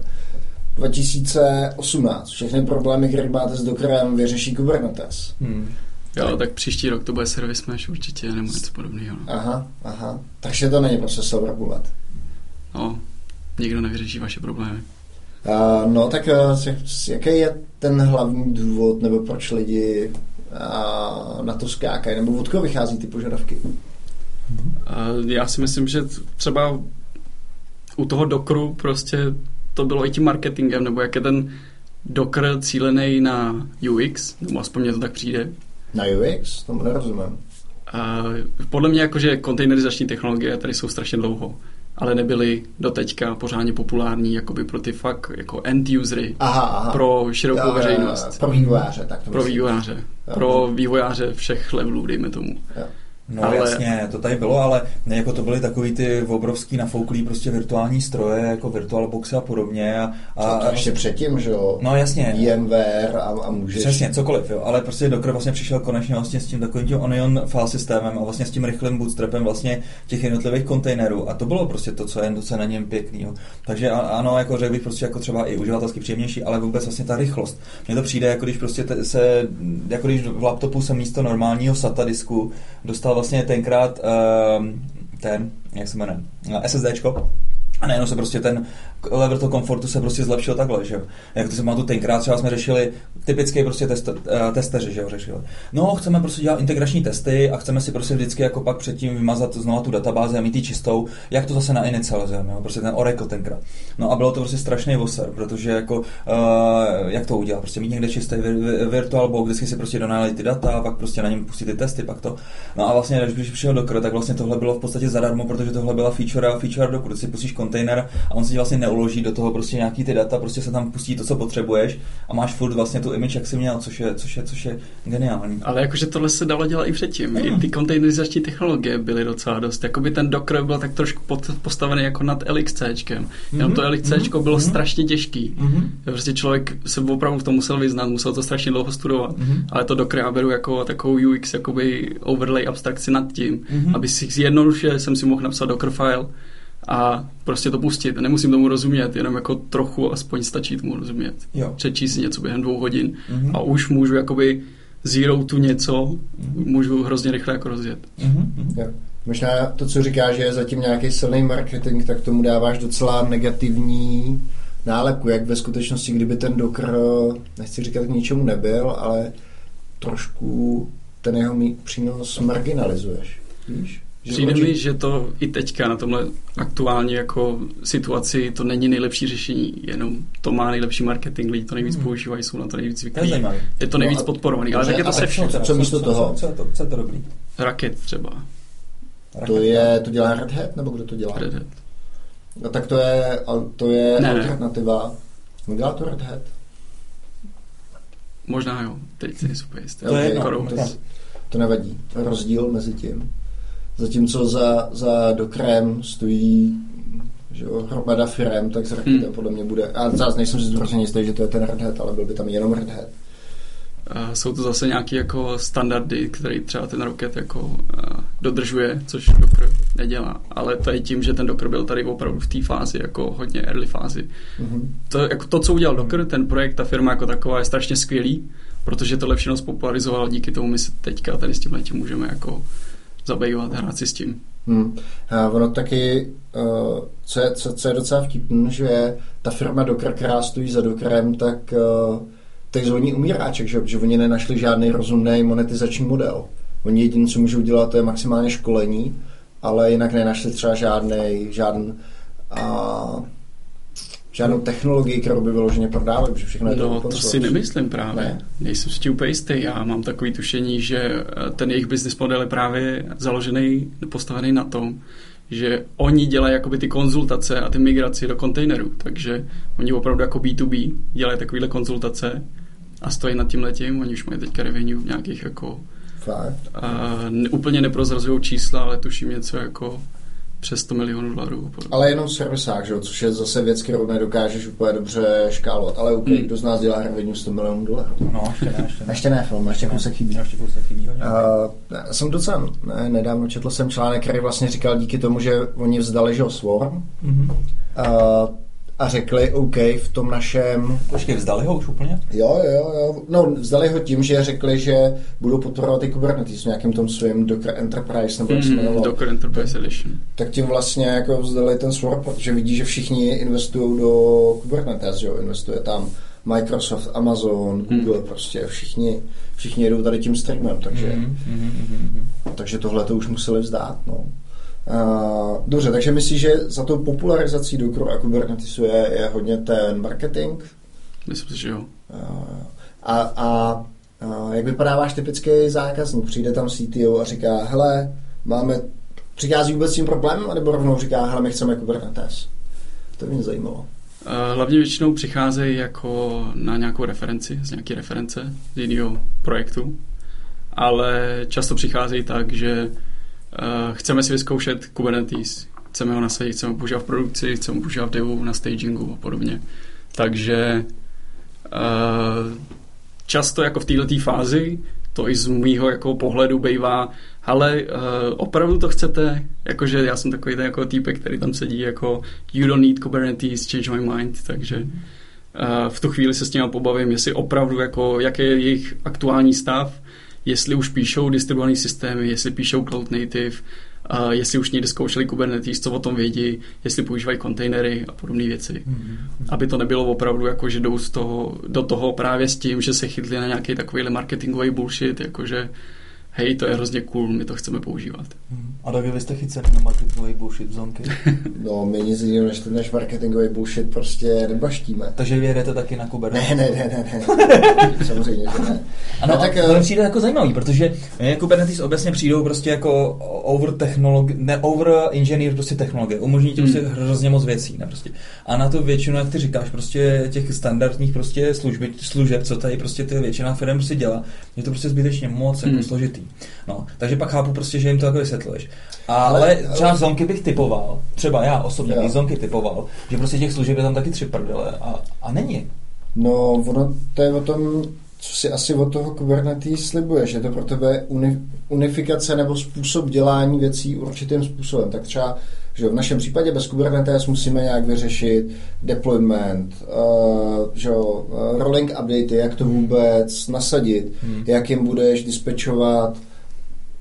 Speaker 1: 2018. Všechny problémy, které máte s Dockerem, vyřeší Kubernetes. Hmm.
Speaker 3: Jo, tak příští rok to bude Service Mesh určitě, nebo něco podobného.
Speaker 1: No. Aha, aha. Takže to není prostě silver bullet.
Speaker 3: No, nikdo nevyřeší vaše problémy.
Speaker 1: Uh, no tak uh, jaký je ten hlavní důvod, nebo proč lidi na to skákají, nebo od koho vychází ty požadavky?
Speaker 3: Já si myslím, že třeba u toho Dockeru prostě to bylo i tím marketingem, nebo jak je ten Docker cílený na UX, nebo aspoň mě to tak přijde,
Speaker 1: na UX? Tomu nerozumím.
Speaker 3: A podle mě jakože kontejnerizační technologie tady jsou strašně dlouho, ale nebyly teďka pořádně populární jakoby pro ty fakt jako end usery,
Speaker 1: aha, aha.
Speaker 3: pro širokou jo, veřejnost.
Speaker 1: Pro vývojáře, tak to
Speaker 3: Pro vývojáře. Pro vývojáře všech levelů, dejme tomu.
Speaker 1: Jo.
Speaker 2: No ale... jasně, to tady bylo, ale ne, jako to byly takový ty obrovský nafouklý prostě virtuální stroje, jako VirtualBoxy a podobně. A,
Speaker 1: a, to ještě předtím, že jo?
Speaker 2: No jasně.
Speaker 1: VMware a, a můžeš...
Speaker 2: Přesně, cokoliv, jo. Ale prostě Docker vlastně přišel konečně vlastně s tím takovým tím Onion file systémem a vlastně s tím rychlým bootstrapem vlastně těch jednotlivých kontejnerů. A to bylo prostě to, co je, to, co je na něm pěkný. Takže ano, jako řekl bych prostě jako třeba i uživatelsky příjemnější, ale vůbec vlastně ta rychlost. Mně to přijde, jako když prostě se, jako když v laptopu se místo normálního SATA disku dostal vlastně tenkrát uh, ten, jak se jmenuje, SSDčko, a najednou se prostě ten level toho komfortu se prostě zlepšil takhle, že jo. Jak to se tu tenkrát, třeba jsme řešili typický prostě test, uh, testeři, že jo, řešili. No, chceme prostě dělat integrační testy a chceme si prostě vždycky jako pak předtím vymazat znovu tu databázi a mít ji čistou, jak to zase nainicializujeme, jo, prostě ten Oracle tenkrát. No a bylo to prostě strašný voser, protože jako, uh, jak to udělat, prostě mít někde čistý VirtualBox, vždycky si prostě donali ty data, pak prostě na něm pustit ty testy, pak to. No a vlastně, když přišel Docker, tak vlastně tohle bylo v podstatě zadarmo, protože tohle byla feature a feature Dockeru, si pustíš kontejner a on si vlastně neuloží do toho prostě nějaký ty data, prostě se tam pustí to, co potřebuješ a máš furt vlastně tu image, jak jsi měl, což je, což je, což je geniální.
Speaker 3: Ale jakože tohle se dalo dělat i předtím. Mm. I ty kontejnerizační technologie byly docela dost. Jakoby ten Docker byl tak trošku pod, postavený jako nad LXCčkem. Mm-hmm. Jenom to mhm. LXCčko mm-hmm. bylo mm-hmm. strašně těžký. Mm-hmm. Prostě člověk se opravdu v tom musel vyznat, musel to strašně dlouho studovat. Mm-hmm. Ale to Docker já beru jako takovou UX, jakoby overlay abstrakci nad tím, mm-hmm. aby si jednoduše jsem si mohl napsat Docker file a prostě to pustit. Nemusím tomu rozumět, jenom jako trochu aspoň stačí tomu rozumět.
Speaker 2: Jo.
Speaker 3: Přečíst si něco během dvou hodin mm-hmm. a už můžu jakoby zero tu něco, mm-hmm. můžu hrozně rychle jako rozjet.
Speaker 1: Mm-hmm. Jo. Možná to, co říká, že je zatím nějaký silný marketing, tak tomu dáváš docela negativní nálepku, jak ve skutečnosti, kdyby ten Docker, nechci říkat, k ničemu nebyl, ale trošku ten jeho přínos marginalizuješ. Víš?
Speaker 3: Přijde mi, že to i teďka na tomhle aktuální jako situaci to není nejlepší řešení, jenom to má nejlepší marketing, lidi to nejvíc hmm. používají, jsou na to nejvíc zvyklí. Je, je to nejvíc no, podporovaný, ale tak je to se vším.
Speaker 1: Co místo toho?
Speaker 2: Co je to, co je to dobrý?
Speaker 3: Raket třeba.
Speaker 1: Raket, to je, to dělá Red Hat, nebo kdo to dělá?
Speaker 3: Red Hat.
Speaker 1: No tak to je, to je ne, alternativa. Ne. Dělá to Red Hat?
Speaker 3: Možná jo, teď si nejsem jistý.
Speaker 1: To, je, no, to, to nevadí. Rozdíl mezi tím. Zatímco za, za dokrem stojí že jo, hromada firem, tak z Raketa hmm. podle mě bude, a zase nejsem si zdůrazně jistý, že to je ten Red Hat, ale byl by tam jenom Red Hat.
Speaker 3: A jsou to zase nějaké jako standardy, které třeba ten Rocket jako dodržuje, což Docker nedělá. Ale to je tím, že ten Docker byl tady opravdu v té fázi, jako hodně early fázi. Mm-hmm. To, jako to, co udělal Docker, ten projekt, ta firma jako taková je strašně skvělý, protože tohle všechno spopularizoval, díky tomu my se teďka tady s tím letím můžeme jako zabývat, hrát si s tím.
Speaker 1: Hmm. A ono taky, uh, co, je, co, co je docela vtipný, že ta firma Docker, která stojí za Dockerem, tak uh, tak zvoní umíráček, že, že oni nenašli žádný rozumný monetizační model. Oni jediné, co můžou dělat, to je maximálně školení, ale jinak nenašli třeba žádný, žádný, uh, žádnou technologii, kterou by vyloženě prodávali, protože všechno je to
Speaker 3: No, to
Speaker 1: source.
Speaker 3: si nemyslím právě.
Speaker 1: Ne?
Speaker 3: Ne? Nejsem si tím úplně jistý. Já mám takový tušení, že eh, ten jejich business model je právě založený, postavený na tom, že oni dělají jakoby ty konzultace a ty migraci do kontejnerů. Takže oni opravdu jako B2B dělají takovýhle konzultace a stojí nad tím letím. Oni už mají teďka revenue v nějakých jako
Speaker 1: Fakt.
Speaker 3: a ne, úplně neprozrazují čísla, ale tuším něco jako přes 100 milionů dolarů.
Speaker 1: Ale jenom v servisách, že? jo, což je zase věc, kterou nedokážeš úplně dobře škálovat. Ale OK,
Speaker 3: Hmm.
Speaker 1: kdo z nás dělá revenue 100 milionů dolarů?
Speaker 2: No, ještě ne, ještě ne.
Speaker 1: Ještě ne, film, ještě kousek chybí.
Speaker 2: Ještě kousek chybí.
Speaker 1: Uh, já jsem docela ne, nedávno četl jsem článek, který vlastně říkal díky tomu, že oni vzdali, že Swarm
Speaker 2: Mhm.
Speaker 1: uh, a řekli, OK, v tom našem
Speaker 2: Počkej, vzdali ho už úplně?
Speaker 1: Jo, jo, jo. No, vzdali ho tím, že řekli, že budou podporovat i Kubernetes v nějakém tom svém Docker Enterprise, nebo jak se
Speaker 3: Mm,
Speaker 1: jmenoval.
Speaker 3: Docker Enterprise Edition.
Speaker 1: Tak tím vlastně jako vzdali ten Swarm, protože vidí, že všichni investují do Kubernetes, jo. Investuje tam Microsoft, Amazon, Google, prostě všichni, všichni jedou tady tím streamem, takže,
Speaker 2: Mhm, mhm, mhm, mhm.
Speaker 1: takže tohle to už museli vzdát, no. Uh, dobře, takže myslíš, že za tou popularizací Dockeru a Kubernetesu je, je hodně ten marketing,
Speaker 3: Myslím si, že jo.
Speaker 1: A, a, a jak vypadá váš typický zákazník? Přijde tam CTO a říká, hele, máme, přichází vůbec s tím problémem, anebo rovnou říká, hele, my chceme Kubernetes. To by mě zajímalo.
Speaker 3: Hlavně většinou přicházejí jako na nějakou referenci, z nějaké reference z jiného projektu, ale často přicházejí tak, že uh, chceme si vyzkoušet Kubernetes, chceme ho nasadit, chceme ho používat v produkci, chceme ho používat v devu, na stagingu a podobně. Takže uh, často jako v této fázi to i z mýho jako pohledu bývá, ale uh, opravdu to chcete, jakože já jsem takový ten jako týpek, který tam sedí jako you don't need Kubernetes, change my mind, takže uh, v tu chvíli se s nimi pobavím, jestli opravdu jako, jaký je jejich aktuální stav, jestli už píšou distribuované systémy, jestli píšou cloud native, uh, jestli už někdy zkoušeli Kubernetes, co o tom vědí, jestli používají kontejnery a podobné věci.
Speaker 2: Mhm.
Speaker 3: Aby to nebylo opravdu jako, že jdou z toho, do toho právě s tím, že se chytli na nějaký takovýhle marketingový bullshit, jakože hej, to je hrozně cool, my to chceme používat.
Speaker 2: Mhm. A tak vy jste chyceni na marketingový bullshit zonky. (laughs)
Speaker 1: No, my nic jiného než ten náš marketingový bullshit prostě nebaštíme.
Speaker 2: Takže vy jedete taky na Kubernetes.
Speaker 1: Ne, ne, ne, ne, ne. (laughs) Samozřejmě, že ne.
Speaker 2: Ano,
Speaker 1: No,
Speaker 2: tak to mi
Speaker 1: eh,
Speaker 2: přijde jako zajímavý, protože mě Kubernetes obecně přijdou prostě jako over technologie, ne over engineer prostě technologie, umožní ti
Speaker 3: Hmm.
Speaker 2: prostě hrozně moc věcí, ne prostě. A na to většinu, jak ty říkáš, prostě těch standardních prostě služby, služeb, co tady prostě ty většina firm prostě dělá, je to prostě zbytečně moc jako
Speaker 3: Hmm.
Speaker 2: No, takže pak chápu prostě, že jim to jako vysvětluješ. Ale,
Speaker 1: Ale-
Speaker 2: ale třeba zonky bych typoval, třeba já osobně bych zonky typoval, že prostě těch služeb je tam taky tři prdele a, a není.
Speaker 1: No, ono to je o tom, co si asi od toho Kubernetes slibuje, že je to pro tebe uni, unifikace nebo způsob dělání věcí určitým způsobem. Tak třeba že v našem případě bez Kubernetes musíme nějak vyřešit deployment, uh, že uh, rolling updaty, jak to vůbec nasadit,
Speaker 2: Hmm.
Speaker 1: jak jim budeš dispečovat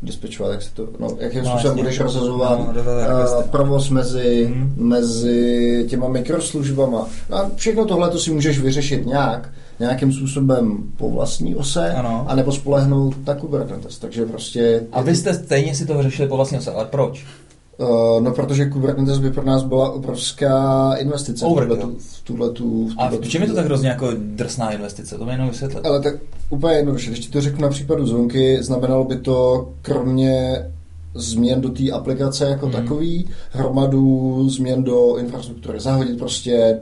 Speaker 1: dispečovat, jak se to, no, jakým
Speaker 2: No,
Speaker 1: způsobem budeš rozhazovat
Speaker 2: No,
Speaker 1: uh, provoz mezi,
Speaker 2: Mhm.
Speaker 1: mezi těma mikroslužbama. No a všechno tohle to si můžeš vyřešit nějak, nějakým způsobem po vlastní ose,
Speaker 2: Ano.
Speaker 1: anebo spolehnout na Kubernetes. Takže prostě...
Speaker 2: A vy jste stejně si to vyřešili po vlastní ose, ale proč?
Speaker 1: Uh, no, protože Kubernetes by pro nás byla obrovská investice.
Speaker 2: Overkill.
Speaker 1: V tuhletu, v tuhletu, v
Speaker 2: A v čem je to tak hrozně jako drsná investice? To mi jenom vysvětlit.
Speaker 1: Ale tak úplně jednoduše, když ti to řeknu na případu zvonky, znamenalo by to kromě změn do té aplikace jako hmm. takový, hromadu změn do infrastruktury. Zahodit prostě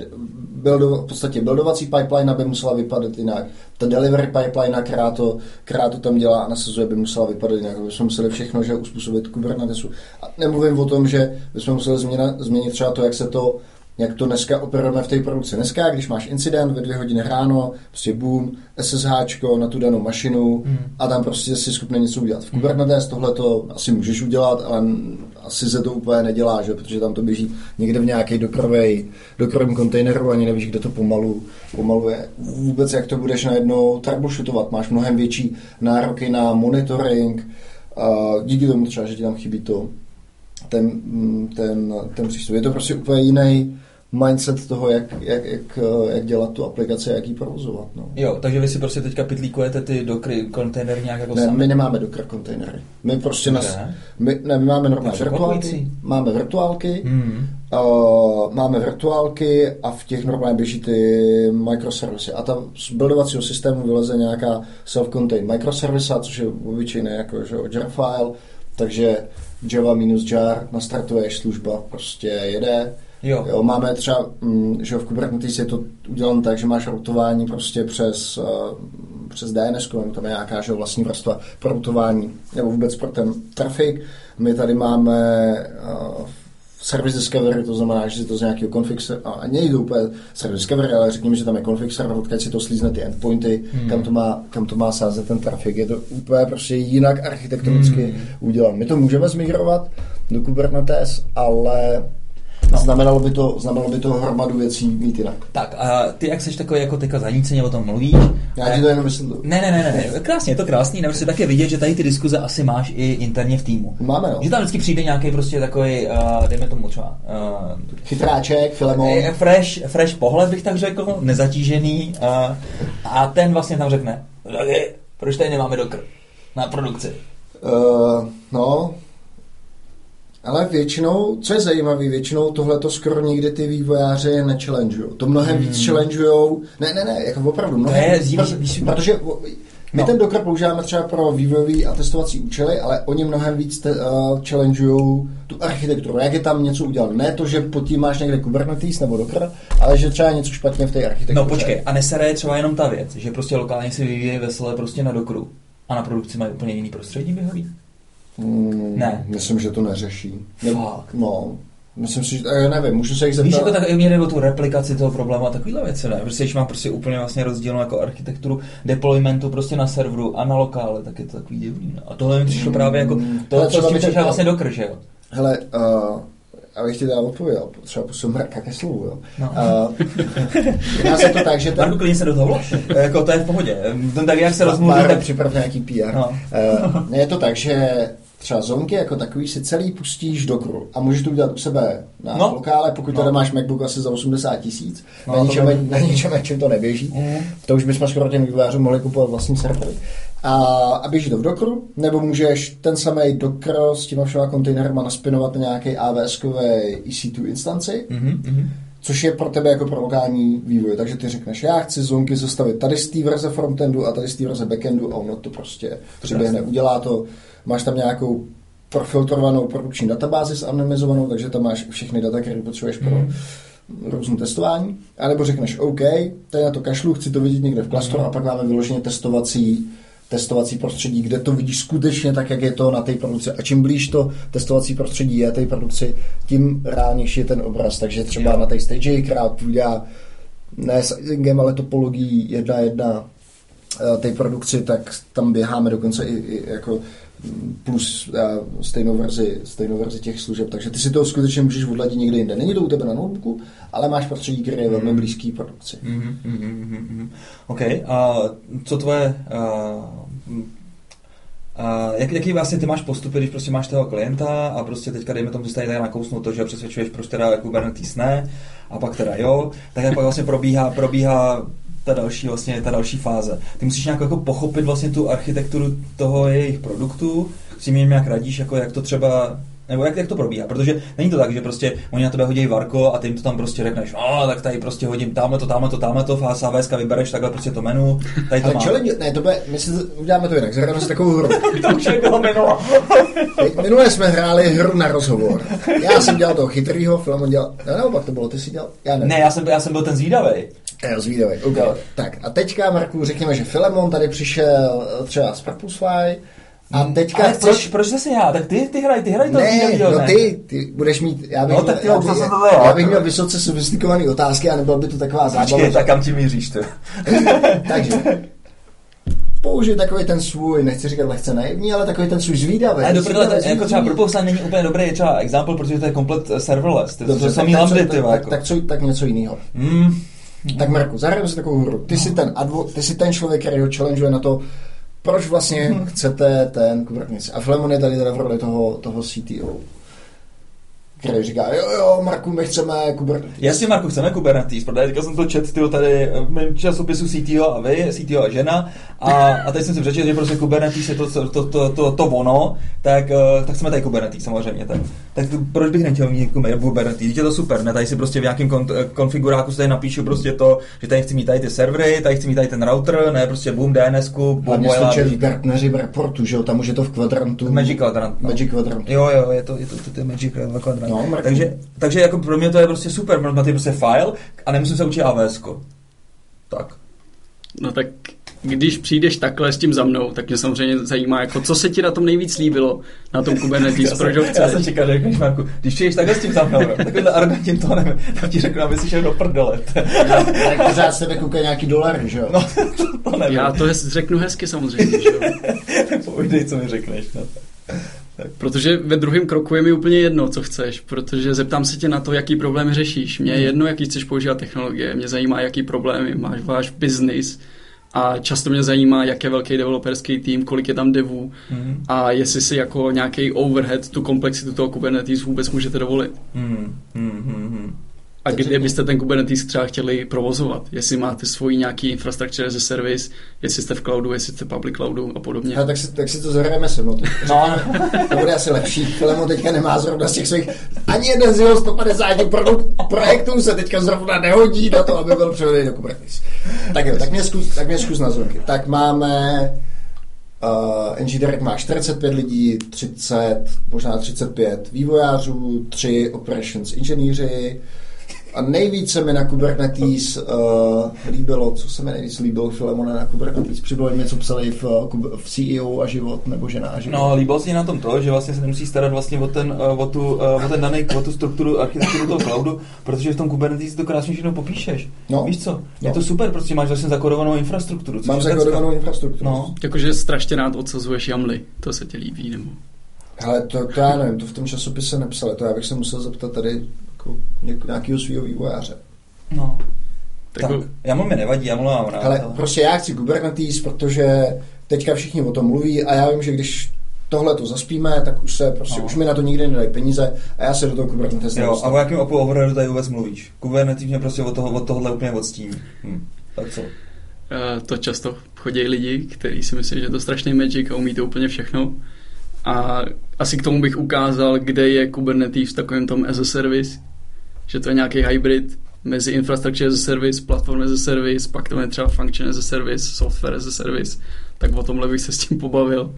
Speaker 1: buildo, v podstatě buildovací pipeline by musela vypadat jinak. Ta delivery pipeline, která to, která to tam dělá a nasazuje, by musela vypadat jinak. Bychom museli všechno že uspůsobit Kubernetesu. A nemluvím o tom, že bychom museli změna, změnit třeba to, jak se to jak to dneska operujeme v té produkci. Dneska, když máš incident ve dvě hodiny ráno, prostě boom, SSH na tu danou mašinu
Speaker 2: Hmm.
Speaker 1: a tam prostě si schopný něco udělat. V Kubernetes tohle to asi můžeš udělat, ale asi se to úplně nedělá, že? protože tam to běží někde v nějaké dokrovej, dokrovém kontejneru, ani nevíš, kde to pomalu, pomalu je. Vůbec jak to budeš najednou troubleshootovat, máš mnohem větší nároky na monitoring, a díky tomu třeba, že ti tam chybí to, ten, ten, ten přístup. Je to prostě úplně jiný, mindset toho, jak, jak, jak, jak dělat tu aplikaci a jak ji provozovat. No.
Speaker 2: Jo, takže vy si prostě teďka pitlíkujete ty dokry kontejnery nějak jako
Speaker 1: Ne,
Speaker 2: sami?
Speaker 1: my nemáme Docker kontejnery. My prostě nas,
Speaker 2: Ne?
Speaker 1: my, ne, my máme normálně virtuálky, máme virtuálky,
Speaker 2: Hmm.
Speaker 1: Uh, máme virtuálky a v těch normálně běží ty microservisy. A tam z buildovacího systému vyleze nějaká self-contained microservisa, což je obyčejné jako že, file, takže java minus jar, nastartuješ služba, prostě jede.
Speaker 2: Jo.
Speaker 1: Jo, máme třeba, mm, že v Kubernetes je to udělané tak, že máš routování prostě přes, uh, přes DNS, tam je nějaká že vlastní vrstva pro routování, nebo vůbec pro ten trafik. My tady máme uh, Service Discovery, to znamená, že si to z nějakého config a nejde úplně Service Discovery, ale řekněme, že tam je config server, odkud si to slízne ty endpointy, hmm. kam, to má, kam to má sázet ten trafik. Je to úplně prostě jinak architektonicky hmm. udělané. My to můžeme zmigrovat do Kubernetes, ale no. znamenalo, by to, znamenalo by to hromadu věcí mít jinak.
Speaker 2: Tak a ty jak jsi takový jako teďka zaníceně o tom mluvíš?
Speaker 1: Já ti to jenom vysvětluji.
Speaker 2: Ne, ne, ne, ne, ne, krásně, je to krásný, nebo si také vidět, že tady ty diskuze asi máš i interně v týmu.
Speaker 1: Máme, no.
Speaker 2: Že tam vždycky přijde nějaký prostě takový, uh, dejme tomu třeba, uh,
Speaker 1: Chytráček, Filemon.
Speaker 2: Eh, fresh, fresh pohled bych tak řekl, nezatížený uh, a ten vlastně tam řekne, "Dragi, proč tady nemáme dokr na produkci?
Speaker 1: Uh, no, ale většinou, co je zajímavé, většinou tohle to skoro nikdy ty vývojáři nechallengeujou. To mnohem hmm. víc challengeujou. Ne, ne, ne, jako opravdu. Mnohem,
Speaker 2: je
Speaker 1: víc, proto-
Speaker 2: víš-
Speaker 1: protože my
Speaker 2: No.
Speaker 1: ten Docker používáme třeba pro vývojový a testovací účely, ale oni mnohem víc te, uh, challengeujou tu architekturu, jak je tam něco udělat. Ne to, že pod tím máš někde Kubernetes nebo Docker, ale že třeba je něco špatně v té architektuře.
Speaker 2: No počkej, a nesere je třeba jenom ta věc, že prostě lokálně si vyvíjejí veselé prostě na dokru a na produkci mají úplně jiný prostředí běhový?
Speaker 1: Hmm,
Speaker 2: Ne.
Speaker 1: Myslím, že to neřeší.
Speaker 2: Fakt.
Speaker 1: No, myslím si, že, já nevím, můžu se jich zeptat.
Speaker 2: Víš, jako tak mě jde o tu replikaci toho problému a takovýhle věci, ne? Prostě, když mám prostě úplně vlastně rozdílnou jako architekturu deploymentu prostě na serveru a na lokále, tak je to takový divný. No. A tohle mi přišlo právě jako, to, co s tím
Speaker 1: to-
Speaker 2: přišel vlastně dokr, že jo?
Speaker 1: Hele, uh, abych ti dál odpověděl, třeba posun mrka ke slovu, jo.
Speaker 2: No.
Speaker 1: Uh, jedná se to tak, že (laughs)
Speaker 2: Marku,
Speaker 1: ten...
Speaker 2: klidně se do toho vlož. (laughs) jako to je v pohodě. Ten tak, jak se rozmluví,
Speaker 1: Pár
Speaker 2: tak...
Speaker 1: připrav nějaký PR.
Speaker 2: No.
Speaker 1: Uh, je to tak, že třeba zonky jako takový si celý pustíš do kru a můžeš to udělat u sebe na
Speaker 2: No.
Speaker 1: lokále, pokud
Speaker 2: No.
Speaker 1: teda máš MacBook asi za 80 tisíc,
Speaker 2: No,
Speaker 1: na,
Speaker 2: by-
Speaker 1: na něčem, na čem to neběží,
Speaker 2: Mm.
Speaker 1: to už bychom skoro těm vývojářům mohli kupovat vlastní servery. A, a běží to v Dockeru, nebo můžeš ten samý Docker s těma všema kontejnerama naspinovat na nějaký AWS-kové EC2 instanci,
Speaker 2: Mhm, mhm.
Speaker 1: což je pro tebe jako pro lokální vývoj. Takže ty řekneš, já chci zonky zastavit tady z té verze frontendu a tady z té verze backendu a ono to prostě přiběhne, udělá to. Máš tam nějakou profiltrovanou produkční databázi zanonymizovanou, takže tam máš všechny data, které potřebuješ pro
Speaker 2: Mhm.
Speaker 1: různé testování. A nebo řekneš, OK, tady na to kašlu, chci to vidět někde v klastru
Speaker 2: Mhm.
Speaker 1: a pak máme vyloženě testovací testovací prostředí, kde to vidíš skutečně tak, jak je to na té produkci. A čím blíž to testovací prostředí je té produkci, tím reálnější je ten obraz. Takže třeba
Speaker 2: Jo.
Speaker 1: na té stage, která odpovídá ne sizingem, ale topologií jedna jedna eh, té produkci, tak tam běháme dokonce i, i jako mm, plus eh, stejnou verzi, stejnou verzi těch služeb. Takže ty si to skutečně můžeš odladit někde jinde. Není to u tebe na notebooku, ale máš prostředí, které je velmi blízký produkci.
Speaker 2: Mhm, mhm, mhm, mhm. OK, a co tvoje... Uh, uh, jak, jaký vlastně ty máš postupy, když prostě máš toho klienta a prostě teďka dejme tomu, že tady nakousnout to, že ho přesvědčuješ, proč teda Kubernetes ne, a pak teda jo, tak jak pak vlastně probíhá, probíhá ta další, vlastně, ta další fáze. Ty musíš nějak jako pochopit vlastně tu architekturu toho jejich produktu, s tím jim nějak radíš, jako jak to třeba nebo jak, jak to probíhá? Protože není to tak, že prostě oni na tebe hodí Varko a ty jim to tam prostě řekneš, no tak tady prostě hodím tamhle to, tamhle to, tamhle to, a AWS vybereš takhle prostě to menu, tady to
Speaker 1: Ale challenge, ne, to bude, my si uděláme to jinak, zahrajeme si takovou hru. (laughs)
Speaker 2: to už je bylo.
Speaker 1: Minule jsme hráli hru na rozhovor. Já jsem dělal toho chytrýho, Filemon dělal, ne, naopak to bylo, ty si dělal, já nevím.
Speaker 2: ne, já jsem, já jsem byl ten zvídavý.
Speaker 1: Jo, zvídavý. Okay.
Speaker 2: Jo.
Speaker 1: Tak a teďka, Marku, řekněme, že Filemon tady přišel eh, třeba z Purposefy a teďka
Speaker 2: Ale
Speaker 1: chceš...
Speaker 2: proč, proč zase já? Tak ty, ty hraj, ty hraj to
Speaker 1: Ne,
Speaker 2: zvídavýho,
Speaker 1: no
Speaker 2: ne?
Speaker 1: ty, ty budeš mít, já bych,
Speaker 2: No,
Speaker 1: měl,
Speaker 2: tak
Speaker 1: já, bych,
Speaker 2: to jo.
Speaker 1: já bych měl vysoce sofistikované otázky a nebyla by to taková zábava.
Speaker 2: Počkej, tak kam ti míříš ty? (laughs)
Speaker 1: Takže použij takový ten svůj, nechci říkat lehce naivní, ale takový ten svůj zvídavý.
Speaker 2: Ale do prdele, to je- jako třeba. Propulsa není úplně dobrý třeba example, protože to je komplet serverless. To, to
Speaker 1: Dobře,
Speaker 2: jsou samý
Speaker 1: tak,
Speaker 2: lambdy,
Speaker 1: tak, tak,
Speaker 2: jako.
Speaker 1: tak, co, tak něco jiného.
Speaker 2: Mm,
Speaker 1: Tak Marku, zahrajeme si takovou hru. Ty jsi ten advo, ty jsi ten člověk, který ho challengeuje na to, proč vlastně
Speaker 2: Mhm.
Speaker 1: chcete ten Kubernetes. A Flemon je tady teda v roli toho, toho CTO. Který říká, jo, jo, Marku, my chceme Kubernetes.
Speaker 2: Jasně, Marku, chceme Kubernetes, protože teďka jsem to čet tyjo, tady v mém časopisu CTO a vy, CTO a žena, a, a teď jsem si přečetl, že prostě Kubernetes je to, to, to, to, to, ono, tak, eh, tak jsme tady Kubernetes samozřejmě. Tak, tak proč bych nechtěl mít Kubernetes? Je to super, ne? Tady si prostě v nějakém kon, konfiguráku si tady napíšu prostě to, že tady chci mít tady ty servery, tady chci mít tady ten router, ne prostě boom, DNSku, boom,
Speaker 1: Hlavně jste v Gartneri v reportu, že jo, tam už je to v kvadrantu.
Speaker 2: Magic kvadrant.
Speaker 1: No. Magic kvadrant.
Speaker 2: Jo, jo, je to, je to, to, to Magic kvadrant. No, takže, takže jako pro mě to je prostě super, mám tady prostě file a nemusím se učit AWS. Tak.
Speaker 3: No tak když přijdeš takhle s tím za mnou, tak mě samozřejmě zajímá, jako co se ti na tom nejvíc líbilo, na tom Kubernetes, proč ho chceš.
Speaker 2: Já jsem čekal, že řekneš, Marku, když přijdeš takhle s tím za mnou, takovýhle arrogantním tónem, tak ti řeknu, aby si šel do prdele.
Speaker 1: tak pořád se nekouká nějaký dolary, že jo?
Speaker 2: No, (laughs) to, to nevím.
Speaker 3: Já to řeknu hezky samozřejmě, že jo?
Speaker 2: tak (laughs) povídej, co mi řekneš. No.
Speaker 3: Protože ve druhém kroku je mi úplně jedno, co chceš, protože zeptám se tě na to, jaký problémy řešíš. Mně je jedno, jaký chceš používat technologie, mě zajímá, jaký problémy máš váš business a často mě zajímá, jak je velký developerský tým, kolik je tam devů mm. a jestli si jako nějaký overhead tu komplexitu toho Kubernetes vůbec můžete dovolit. Mm. A kde byste ten Kubernetes třeba chtěli provozovat? Jestli máte svoji nějaký infrastructure as a service, jestli jste v cloudu, jestli jste v public cloudu a podobně.
Speaker 1: A tak, si, tak si to zahrajeme se mnou. No, to bude asi lepší. Filmu teďka nemá zrovna z těch svých, ani jeden z jeho 150 projektů se teďka zrovna nehodí na to, aby byl převedený do Kubernetes. Tak jo, tak mě zkus, tak mě zkus na zvuky. Tak máme Uh, Engineering má 45 lidí, 30, možná 35 vývojářů, 3 operations inženýři, a nejvíce mi na Kubernetes uh, líbilo, co se mi nejvíc líbilo, Filemone na Kubernetes, přibylo jim něco psali v, v CEO a život, nebo žena a život.
Speaker 2: No, líbilo se mi na tom to, že vlastně se nemusí starat vlastně o, ten, o, tu, o ten daný, o tu strukturu, architekturu toho cloudu, protože v tom Kubernetes to krásně všechno popíšeš. No. Víš co? Je no. to super, prostě máš vlastně zakodovanou infrastrukturu.
Speaker 1: Mám zakodovanou infrastrukturu.
Speaker 3: No. Jakože strašně rád odsazuješ jamly, to se ti líbí, nebo?
Speaker 1: Ale to, to já nevím, to v tom časopise nepsali, to já bych se musel zeptat tady jako nějakého svého vývojáře.
Speaker 2: No. Tak, tak já mu mi nevadí, já mu mám rád.
Speaker 1: Ale prostě já chci Kubernetes, protože teďka všichni o tom mluví a já vím, že když tohle to zaspíme, tak už se prostě, no. už mi na to nikdy nedají peníze a já se do toho Kubernetes
Speaker 2: Jo, a o jakém opu overheadu tady vůbec mluvíš? Kubernetes mě prostě od, toho, od tohohle úplně odstíní. Hm. Tak co?
Speaker 3: Uh, to často chodí lidi, kteří si myslí, že je to strašný magic a umí to úplně všechno. A asi k tomu bych ukázal, kde je Kubernetes v takovém tom as a service, že to je nějaký hybrid mezi infrastructure as a service, platform as a service, pak to je třeba function as a service, software as a service, tak o tomhle bych se s tím pobavil.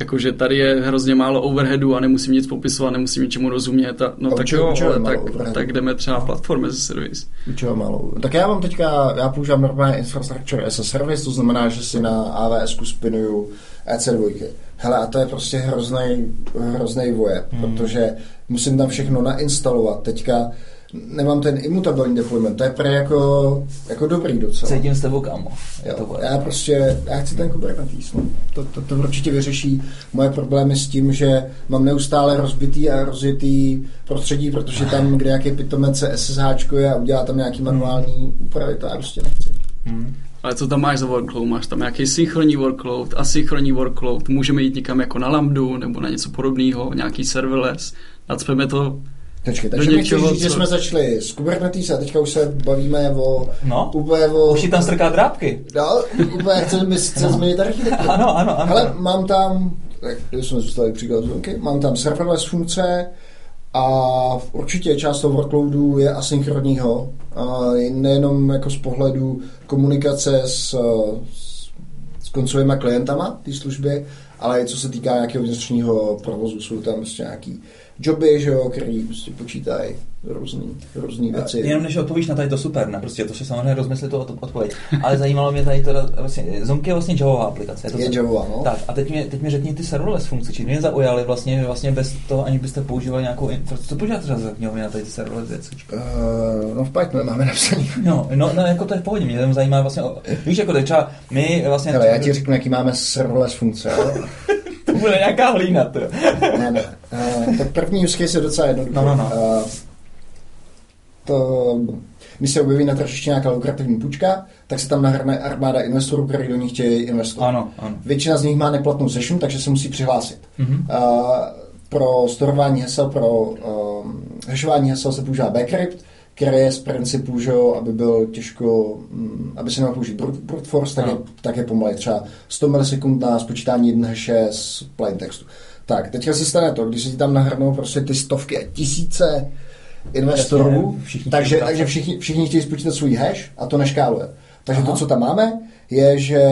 Speaker 3: Jakože tady je hrozně málo overheadu a nemusím nic popisovat, nemusím ničemu rozumět. A, no a tak jo, ale tak, tak jdeme třeba platform as a service.
Speaker 1: Učil málo. Tak já mám teďka, já používám normálně infrastructure as a service, to znamená, že si na AWS spinuju EC2. Hele, a to je prostě hrozný, hrozný voje, hmm. protože musím tam všechno nainstalovat. Teďka nemám ten imutabilní deployment, to je pre jako, jako dobrý docela.
Speaker 2: Cítím s tebou, kámo.
Speaker 1: Jo, já prostě, já chci ten Kubernetes, no. to, to, to určitě vyřeší moje problémy s tím, že mám neustále rozbitý a rozjetý prostředí, protože tam, kde nějaký pitomec se SSH a udělá tam nějaký manuální úpravy, to já prostě nechci. Hmm.
Speaker 3: Ale co tam máš za workload? Máš tam nějaký synchronní workload, asynchronní workload, můžeme jít někam jako na Lambdu nebo na něco podobného, nějaký serverless, nacpeme to
Speaker 1: Počkej, takže mi chceš říct, že jsme začali s Kubernetes a teďka už se bavíme o...
Speaker 2: No, úplně o... už tam strká drápky.
Speaker 1: No, úplně chceme chce no. změnit architekturu.
Speaker 2: Ano, ano, ano.
Speaker 1: Ale mám tam, tak jsme zůstali příklad zvonky, mám tam serverless funkce a určitě část toho workloadu je asynchronního. Nejenom jako z pohledu komunikace s, s koncovými klientama té služby, ale i co se týká nějakého vnitřního provozu. Jsou tam prostě nějaký joby, že jo, který prostě počítají různý, různý věci.
Speaker 2: Jenom než odpovíš na tady to super, ne? Prostě to si samozřejmě rozmyslit to odpověď. Ale zajímalo mě tady to, vlastně, Zonky je vlastně Javová aplikace.
Speaker 1: Je, to je Javová, no.
Speaker 2: Tak a teď mě, teď mě řekni ty serverless funkce, či mě zaujaly vlastně, vlastně bez toho, ani byste používali nějakou infrastrukturu. Co používáte třeba za knihovny na tady ty serverless věci?
Speaker 1: Uh, no v Pythonu máme napsaný.
Speaker 2: No, no, no, jako to je v pohodě, mě tam zajímá vlastně, víš, jako třeba my vlastně...
Speaker 1: Hele, já ti řeknu, jaký máme serverless funkce. (laughs)
Speaker 2: to bude nějaká hlína, to.
Speaker 1: ne, ne. Uh, tak první use case je docela jednoduchý. No, no, no. Uh, to, když se objeví na tržišti nějaká lukrativní půjčka, tak se tam nahrne armáda investorů, kteří do ní chtějí investovat.
Speaker 2: Ano, ano.
Speaker 1: Většina z nich má neplatnou session, takže se musí přihlásit. Mm-hmm. Uh, pro storování hesel, pro um, hashování hesel se používá Bcrypt, který je z principu, že jo, aby byl těžko, mm, aby se nemohl použít brute, brute force, tak je,
Speaker 2: Ano.
Speaker 1: tak je pomalej třeba 100 milisekund na spočítání jeden haše z plain textu. Tak, teďka se stane to, když se ti tam nahrnou prostě ty stovky a tisíce investorů,
Speaker 2: Jasně, všichni
Speaker 1: takže, takže všichni, všichni chtějí spočítat svůj hash a to neškáluje. Takže
Speaker 2: Aha.
Speaker 1: to, co tam máme, je, že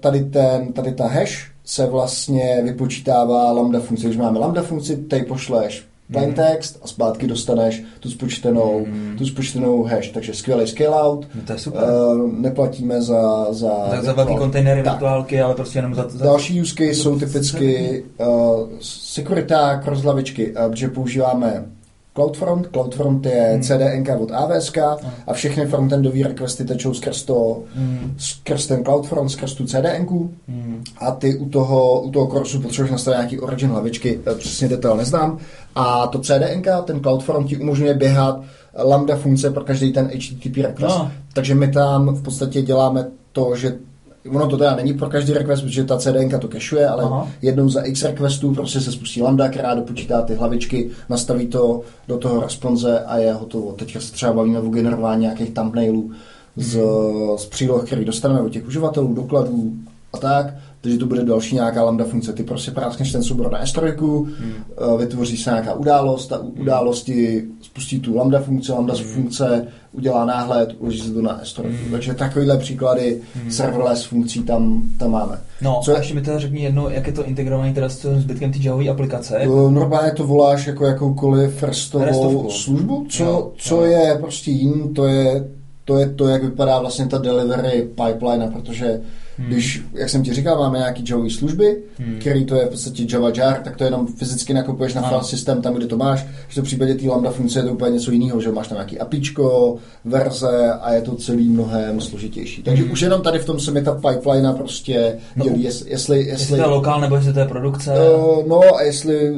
Speaker 1: tady, ten, tady ta hash se vlastně vypočítává lambda funkci. Když máme lambda funkci, tady pošleš plain
Speaker 2: Mhm.
Speaker 1: text a zpátky dostaneš tu spočtenou, tu spočtenou hash. Takže skvělý scale out.
Speaker 2: No to je super.
Speaker 1: Uh, neplatíme za... za,
Speaker 2: Tak za velký kontejnery,
Speaker 1: Tak.
Speaker 2: virtuálky, ale prostě jenom za... za...
Speaker 1: Další use case jsou typicky uh, securiták, rozhlavičky, uh, protože používáme CloudFront. CloudFront je
Speaker 2: Hmm.
Speaker 1: CDNK od AWS a všechny frontendové requesty tečou skrz, to,
Speaker 2: Hmm.
Speaker 1: skrz ten CloudFront, skrz tu CDNku
Speaker 2: Hmm.
Speaker 1: a ty u toho, u toho Corsu potřebuješ nastavit nějaký origin hlavičky, eh, přesně detail neznám. A to CDNK, ten CloudFront ti umožňuje běhat lambda funkce pro každý ten HTTP request.
Speaker 2: No.
Speaker 1: Takže my tam v podstatě děláme to, že Ono to teda není pro každý request, protože ta CDNka to cacheuje, ale
Speaker 2: Aha.
Speaker 1: Jednou za x requestů prostě se spustí lambda, která dopočítá ty hlavičky, nastaví to do toho responze a je hotovo. Teďka se třeba bavíme o generování nějakých thumbnailů z, z příloh, který dostaneme od těch uživatelů, dokladů a tak. Takže to bude další nějaká lambda funkce. Ty prostě práskneš ten soubor na S3,
Speaker 2: Hmm.
Speaker 1: eh, vytvoří se nějaká událost, ta u- události spustí tu lambda funkce, lambda
Speaker 2: Hmm.
Speaker 1: funkce udělá náhled, uloží se to na S3. Takže takovýhle příklady serverless funkcí tam, tam máme.
Speaker 2: No,
Speaker 1: Co-
Speaker 2: a ještě mi teda řekni jedno, jak je to integrované teda s tím zbytkem té Javové aplikace.
Speaker 1: Eh, Normálně to voláš jako jakoukoliv restovou
Speaker 2: Restovku.
Speaker 1: službu. Co,
Speaker 2: Jo,
Speaker 1: co
Speaker 2: jo.
Speaker 1: je prostě jiný, to je, to je to, jak vypadá vlastně ta delivery pipeline, protože
Speaker 2: Hmm.
Speaker 1: když, jak jsem ti říkal, máme nějaký Java služby,
Speaker 2: Hmm.
Speaker 1: který to je v podstatě Java jar, tak to jenom fyzicky nakupuješ na file systém tam, kde to máš, že v případě té lambda funkce je to úplně něco jiného, že máš tam nějaký APIčko, verze a je to celý mnohem složitější. Takže
Speaker 2: Hmm.
Speaker 1: už jenom tady v tom se mi ta pipeline prostě
Speaker 2: No,
Speaker 1: dělí, jestli, jestli,
Speaker 2: Jestli
Speaker 1: jestli
Speaker 2: to je lokál, nebo jestli to je produkce.
Speaker 1: Uh, no a jestli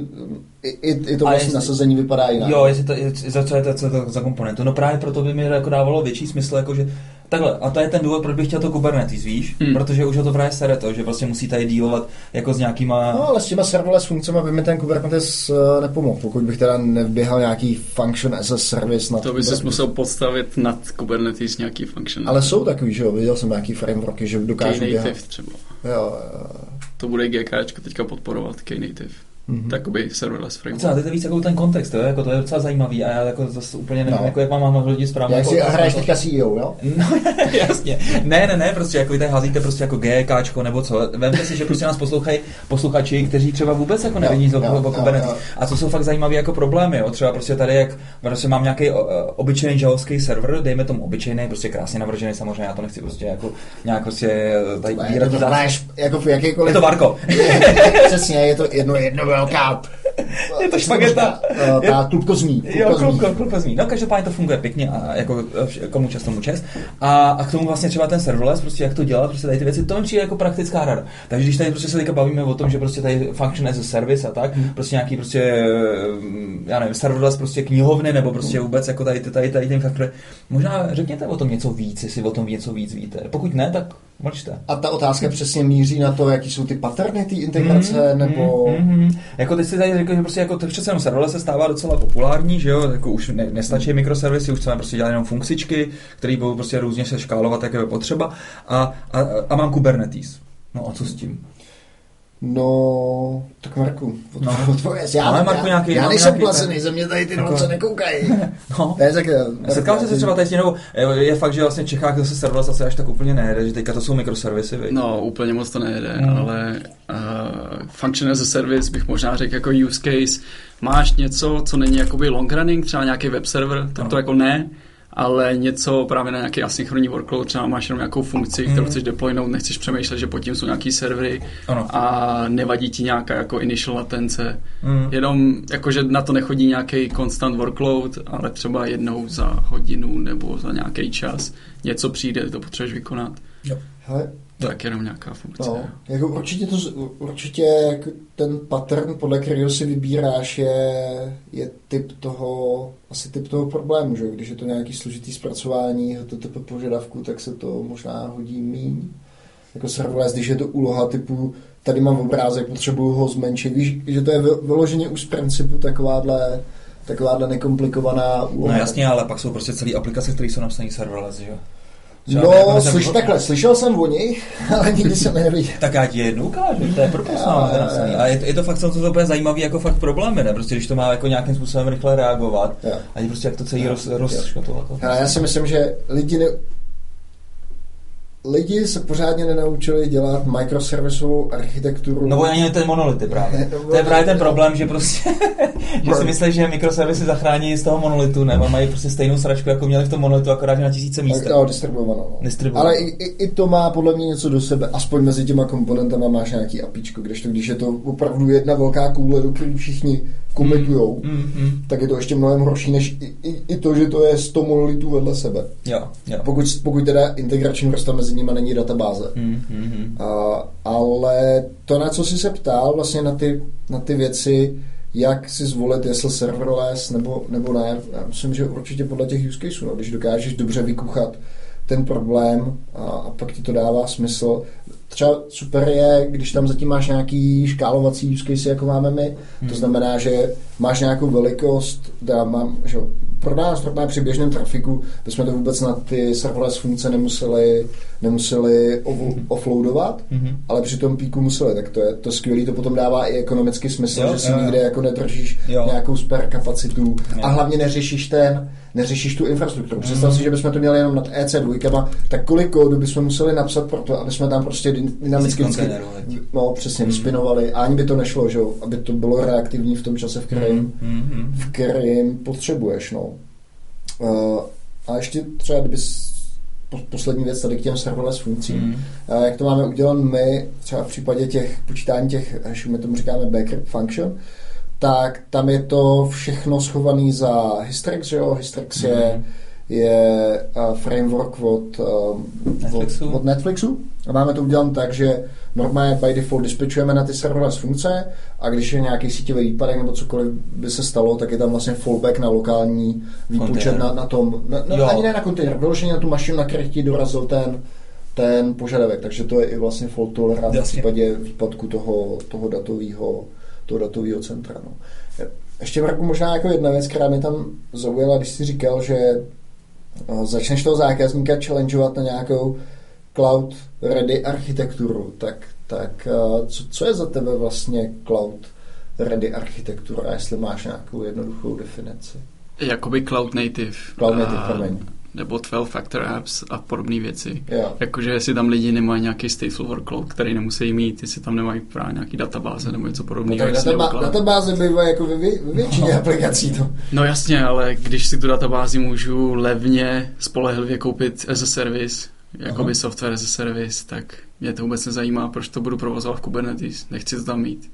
Speaker 1: i, i, i to vlastně
Speaker 2: jestli-
Speaker 1: nasazení vypadá jinak.
Speaker 2: Jo, jestli to, za co je to, co je to za komponentu. No právě proto by mi jako dávalo větší smysl, jako že takhle, a to je ten důvod, proč bych chtěl to Kubernetes, víš?
Speaker 3: Hmm.
Speaker 2: Protože už ho to právě sere to, že prostě musí tady dílovat jako s nějakýma...
Speaker 1: No ale s těma serverless funkcemi by mi ten Kubernetes uh, nepomohl, pokud bych teda nevběhal nějaký function as a service na
Speaker 3: To by se musel podstavit nad Kubernetes nějaký function.
Speaker 1: Ale jsou takový, že jo, viděl jsem nějaký frameworky, že dokážou běhat.
Speaker 3: Knative třeba.
Speaker 1: Jo, jo.
Speaker 3: To bude GK teďka podporovat Knative.
Speaker 1: Mhm.
Speaker 3: Takoby serverless framework.
Speaker 2: Co, ty to víc jako ten kontext, jo? Jako to je docela zajímavý a já jako zase úplně nevím,
Speaker 1: No.
Speaker 2: jako jak mám mám lidi správně.
Speaker 1: Jak
Speaker 2: jako
Speaker 1: si
Speaker 2: otázku
Speaker 1: hraješ
Speaker 2: to.
Speaker 1: teďka CEO, jo? (laughs)
Speaker 2: No, (laughs) jasně. Ne, ne, ne, prostě jako vy tady házíte prostě jako GKčko nebo co. Vemte si, že prostě nás poslouchají posluchači, kteří třeba vůbec jako nevědí
Speaker 1: Jo,
Speaker 2: o,
Speaker 1: jo,
Speaker 2: o
Speaker 1: jo,
Speaker 2: Kubernetes.
Speaker 1: jo.
Speaker 2: A co jsou fakt zajímavé jako problémy, jo? Třeba prostě tady, jak prostě mám nějaký obyčejný javovský server, dejme tomu obyčejný, prostě krásně navržený, samozřejmě já to nechci prostě jako nějak prostě tady
Speaker 1: Ne,
Speaker 2: výrazně
Speaker 1: to jako v jakýkoliv...
Speaker 2: Je to Varko. (laughs)
Speaker 1: Přesně, je to jedno, jedno velká...
Speaker 2: Je to špageta.
Speaker 1: Eh, Ta klubko zmí.
Speaker 2: Jo,
Speaker 1: klubko zmí.
Speaker 2: No, každopádně to funguje pěkně a jako vš- komu čas tomu čas. A, a k tomu vlastně třeba ten serverless, prostě jak to dělat, prostě tady ty věci, to mi přijde jako praktická rada. Takže když tady prostě se teďka bavíme o tom, že prostě tady function as a service a tak,
Speaker 1: Hmm.
Speaker 2: prostě nějaký prostě, mm, já nevím, serverless prostě knihovny nebo prostě
Speaker 1: Hmm.
Speaker 2: vůbec jako tady, ty- tady, tady ten faktor. Možná řekněte o tom něco víc, jestli o tom něco víc víte. Pokud ne, tak mlčte.
Speaker 1: A ta otázka přesně míří na to, jaký jsou ty paterny té integrace,
Speaker 2: Mm,
Speaker 1: nebo...
Speaker 2: mm, mm, mm. Jako ty si tady řekl, že prostě jako to přece jenom se stává docela populární, že jo, jako už ne, nestačí mikroservisy, už chceme prostě dělat jenom funkcičky, které budou prostě různě se škálovat, jak je potřeba a, a, a mám Kubernetes. No a co s tím?
Speaker 1: No, tak Marku, od,
Speaker 2: No.
Speaker 1: no. odpověz. Já,
Speaker 2: Ale Marku,
Speaker 1: já,
Speaker 2: nějaký-
Speaker 1: já
Speaker 2: mám
Speaker 1: nejsem
Speaker 2: nějaký-
Speaker 1: placený, ze mě tady ty
Speaker 2: Jako-
Speaker 1: noce nekoukají. (laughs)
Speaker 2: No.
Speaker 1: Ne, tak,
Speaker 2: Setkal jsi se třeba tady s tím, nebo je, je fakt, že vlastně v Čechách zase serverless asi až tak úplně nejde, že teďka to jsou mikroservisy, viď?
Speaker 3: No, úplně moc to nejde,
Speaker 2: Hmm.
Speaker 3: hmm. ale uh, function as a service bych možná řekl jako use case. Máš něco, co není jakoby long running, třeba nějaký web server, tak to
Speaker 2: Ano.
Speaker 3: jako ne, ale něco právě na nějaký asynchronní workload, třeba máš jenom nějakou funkci, kterou
Speaker 2: Hmm.
Speaker 3: chceš deploynout, nechceš přemýšlet, že pod tím jsou nějaký servery
Speaker 2: Ano.
Speaker 3: a nevadí ti nějaká jako initial latence.
Speaker 2: Mm.
Speaker 3: Jenom jakože na to nechodí nějaký constant workload, ale třeba jednou za hodinu nebo za nějaký čas něco přijde, to potřebuješ vykonat.
Speaker 1: Hele,
Speaker 3: Tak jenom nějaká funkce.
Speaker 1: no, jako určitě, to, určitě jako ten pattern, podle kterého si vybíráš, je, je typ toho, asi typ toho problému, že? Když je to nějaký složitý zpracování HTTP požadavku, tak se to možná hodí míň. Jako serverless, když je to úloha typu tady mám obrázek, potřebuju ho zmenšit. Víš, že to je vyloženě už z principu takováhle, takováhle nekomplikovaná
Speaker 2: úloha. No jasně, ale pak jsou prostě celé aplikace, které jsou napsané serverless, že jo?
Speaker 1: Třeba no, slyš, takhle, slyšel jsem o nich, (laughs) ale nikdy jsem je neviděl.
Speaker 2: tak já ti jednu ukážu, to je napsaný. A je, je, to fakt to, to úplně zajímavé, jako fakt problémy, ne? Prostě když to má jako nějakým způsobem rychle reagovat, jo. a je prostě jak to celý roz, rozškatovat.
Speaker 1: Já si myslím, že lidi ne, lidi se pořádně nenaučili dělat microservisovou architekturu.
Speaker 2: No ani ten monolity právě. (laughs) to je právě ten problém, že prostě, (laughs) že si myslí, že mikroservisy zachrání z toho monolitu, nebo mají prostě stejnou sračku, jako měli v tom monolitu, akorát na tisíce míst.
Speaker 1: Tak distribuovanou. No.
Speaker 2: distribuovanou.
Speaker 1: Ale i, i, i, to má podle mě něco do sebe, aspoň mezi těma komponentama máš nějaký apičko, když to, když je to opravdu jedna velká koule, do které všichni komitujou, mm, mm, mm. tak je to ještě mnohem horší, než i, i, i to, že to je 100 monolitů vedle sebe.
Speaker 2: Jo, jo.
Speaker 1: Pokud, pokud teda integrační vrstva mezi nimi není databáze. Mm, mm, mm. A, ale to, na co jsi se ptal, vlastně na ty, na ty věci, jak si zvolit, jestli serverless nebo, nebo ne. Já myslím, že určitě podle těch use caseů, no, když dokážeš dobře vykuchat ten problém a, a pak ti to dává smysl. Třeba super je, když tam zatím máš nějaký škálovací use case, jako máme my, hmm. to znamená, že máš nějakou velikost, teda mám, že pro nás pro při běžném trafiku bychom to vůbec na ty serverless funkce nemuseli, nemuseli offloadovat, hmm. ale při tom píku museli, tak to je to skvělé, to potom dává i ekonomický smysl, jo, že si jo, nikde jo. jako nedržíš jo. nějakou spare kapacitu jo. a hlavně neřešíš ten, neřešíš tu infrastrukturu. Mm. Představ si, že bychom to měli jenom nad EC2, tak kolik kódu bychom museli napsat pro to, aby jsme tam prostě dynamicky vždycky, no, přesně, mm. vyspinovali. A ani by to nešlo, že aby to bylo reaktivní v tom čase, v kterém, mm. v kterém potřebuješ. No. Uh, a ještě třeba, kdyby poslední věc tady k těm serverless funkcím. Mm. Uh, jak to máme udělat my, třeba v případě těch počítání těch, my tomu říkáme backup function, tak tam je to všechno schované za Hystrix, že jo? Hystrix je, mm. je uh, framework od, uh, Netflixu. Od, od Netflixu. A máme to udělat tak, že normálně by default dispečujeme na ty serverless funkce a když je nějaký síťový výpadek nebo cokoliv by se stalo, tak je tam vlastně fallback na lokální výpočet na, na tom, na, na, ani ne na kontejner, vyloženě na tu mašinu, na které ti dorazil ten, ten požadavek, takže to je i vlastně fault tolerant v případě výpadku toho, toho datového toho datového centra. No. Ještě Marku, možná jako jedna věc, která mi tam zaujala, když jsi říkal, že eh, začneš toho zákazníka challengeovat na nějakou cloud ready architekturu, tak, tak eh, co, co je za tebe vlastně cloud ready architektura, jestli máš nějakou jednoduchou definici?
Speaker 3: Jakoby cloud native.
Speaker 1: Cloud native, promiň
Speaker 3: nebo 12-factor apps a podobné věci.
Speaker 1: Yeah.
Speaker 3: Jakože jestli tam lidi nemají nějaký stateful workload, který nemusí mít, jestli tam nemají právě nějaký databáze nebo něco podobného.
Speaker 1: No, databá- databáze bývají jako ve, ve většině no. aplikací. To.
Speaker 3: No jasně, ale když si tu databázi můžu levně, spolehlivě koupit as a service, jakoby Aha. software as a service, tak mě to vůbec nezajímá, proč to budu provozovat v Kubernetes. Nechci to tam mít.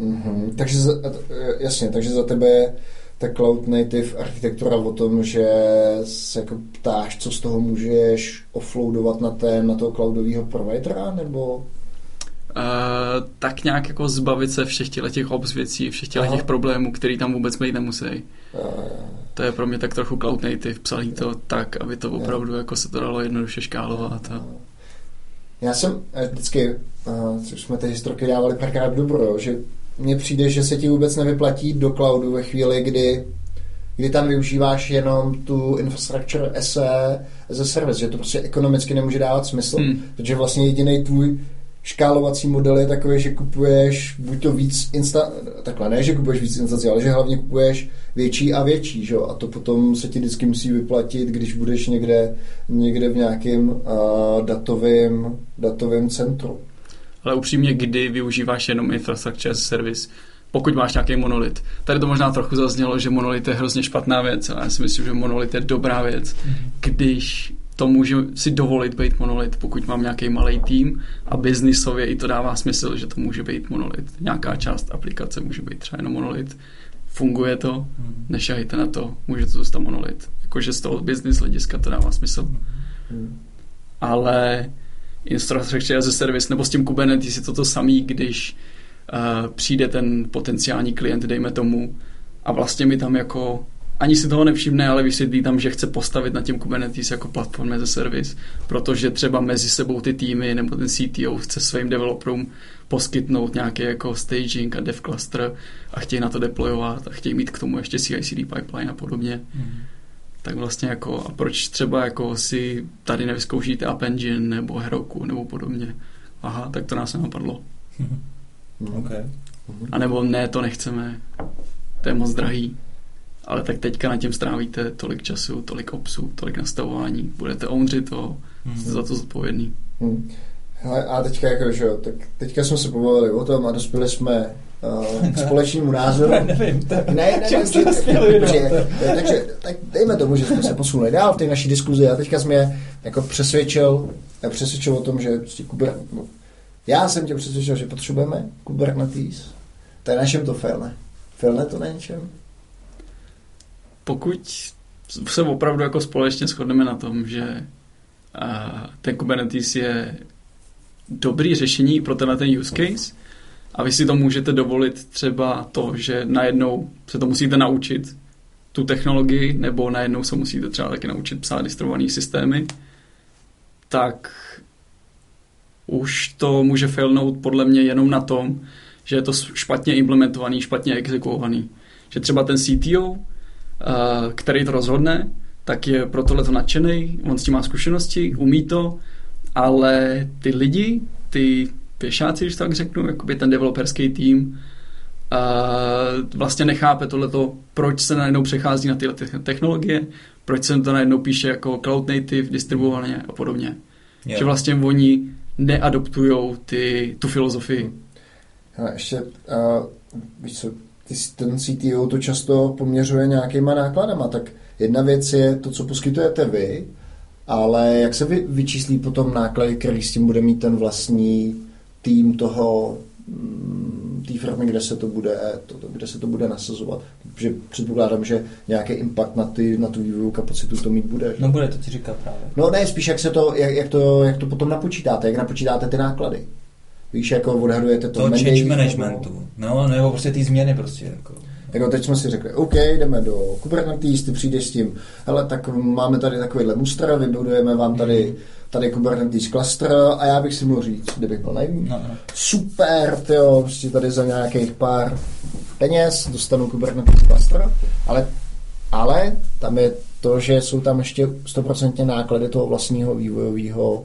Speaker 1: Mm-hmm. Takže za, jasně, takže za tebe ta cloud native architektura o tom, že se jako ptáš, co z toho můžeš offloadovat na, ten, na toho cloudového providera, nebo...
Speaker 3: Uh, tak nějak jako zbavit se všech těch ops věcí, všech těch problémů, který tam vůbec být nemusí. Uh, to je pro mě tak trochu cloud native, psaný to tak, aby to opravdu uh, jako se to dalo jednoduše škálovat. A...
Speaker 1: Já jsem vždycky, uh, což jsme ty historky dávali párkrát dobro, že mně přijde, že se ti vůbec nevyplatí do cloudu ve chvíli, kdy, kdy tam využíváš jenom tu infrastructure SE as a service, že to prostě ekonomicky nemůže dávat smysl, hmm. protože vlastně jediný tvůj škálovací model je takový, že kupuješ buď to víc insta, takhle ne, že kupuješ víc instancí, ale že hlavně kupuješ větší a větší, že? a to potom se ti vždycky musí vyplatit, když budeš někde, někde v nějakém uh, datovém, datovém centru
Speaker 3: ale upřímně, kdy využíváš jenom infrastructure as service, pokud máš nějaký monolit. Tady to možná trochu zaznělo, že monolit je hrozně špatná věc, ale já si myslím, že monolit je dobrá věc, mm-hmm. když to můžu si dovolit být monolit, pokud mám nějaký malý tým a biznisově i to dává smysl, že to může být monolit. Nějaká část aplikace může být třeba jenom monolit. Funguje to, mm. nešahejte na to, může to zůstat monolit. Jakože z toho business hlediska to dává smysl. Mm. Ale infrastructure as a service, nebo s tím Kubernetes je to to samý, když uh, přijde ten potenciální klient, dejme tomu, a vlastně mi tam jako ani si toho nevšimne, ale vysvětlí tam, že chce postavit na tím Kubernetes jako platform as a service, protože třeba mezi sebou ty týmy nebo ten CTO chce svým developerům poskytnout nějaký jako staging a dev cluster a chtějí na to deployovat a chtějí mít k tomu ještě CI/CD pipeline a podobně. Mm. Tak vlastně jako, a proč třeba jako si tady nevyzkoušíte App Engine nebo Heroku nebo podobně. Aha, tak to nás nenapadlo.
Speaker 1: Mm. Okay.
Speaker 3: A nebo ne, to nechceme, to je moc drahý. Ale tak teďka na tím strávíte tolik času, tolik obsů, tolik nastavování, budete ownřit to, mm. jste za to zodpovědný. Mm.
Speaker 1: Hele, a teďka jako, že jo, tak teďka jsme se pobavili o tom a dospěli jsme k společnému názoru. (laughs)
Speaker 2: ne, nevím, tak,
Speaker 1: ne, ne, ne,
Speaker 2: jste dospěli, no.
Speaker 1: takže tak dejme tomu, že jsme se posunuli dál v té naší diskuzi a teďka jsme jako přesvědčil, přesvědčil o tom, že prostě Kubernetes, no, já jsem tě přesvědčil, že potřebujeme Kubernetes, to je našem to failne. Failne to na něčem?
Speaker 3: Pokud se opravdu jako společně shodneme na tom, že a ten Kubernetes je dobrý řešení pro tenhle ten use case a vy si to můžete dovolit třeba to, že najednou se to musíte naučit tu technologii, nebo najednou se musíte třeba taky naučit psát distribuované systémy, tak už to může failnout podle mě jenom na tom, že je to špatně implementovaný, špatně exekuovaný. Že třeba ten CTO, eh, který to rozhodne, tak je pro tohle to nadšený, on s tím má zkušenosti, umí to, ale ty lidi, ty pěšáci, když tak řeknu, jakoby ten developerský tým, uh, vlastně nechápe tohleto, proč se najednou přechází na tyhle technologie, proč se to najednou píše jako cloud native, distribuovaně a podobně. Yeah. Že vlastně oni neadoptujou ty, tu filozofii.
Speaker 1: A ještě, uh, víš co, ty, ten CTO to často poměřuje nějakýma nákladama, tak jedna věc je to, co poskytujete vy, ale jak se vy, vyčíslí potom náklady, který s tím bude mít ten vlastní tým toho mm, té firmy, kde se to bude, to, kde se to bude nasazovat. Protože předpokládám, že nějaký impact na, ty, na tu vývojovou kapacitu to mít bude. Že?
Speaker 2: No bude, to ti říká právě.
Speaker 1: No ne, spíš jak, se to, jak, jak, to, jak to potom napočítáte, jak napočítáte ty náklady. Víš, jako odhadujete to,
Speaker 2: to change managementu, no, nebo prostě ty změny prostě. Jako.
Speaker 1: Jako teď jsme si řekli, OK, jdeme do Kubernetes, ty přijdeš s tím, hele, tak máme tady takovýhle muster, vybudujeme vám tady, tady Kubernetes cluster a já bych si mohl říct, kdybych byl naivní, no, no. super, tyjo, prostě tady za nějakých pár peněz dostanu Kubernetes cluster, ale, ale tam je to, že jsou tam ještě 100% náklady toho vlastního vývojového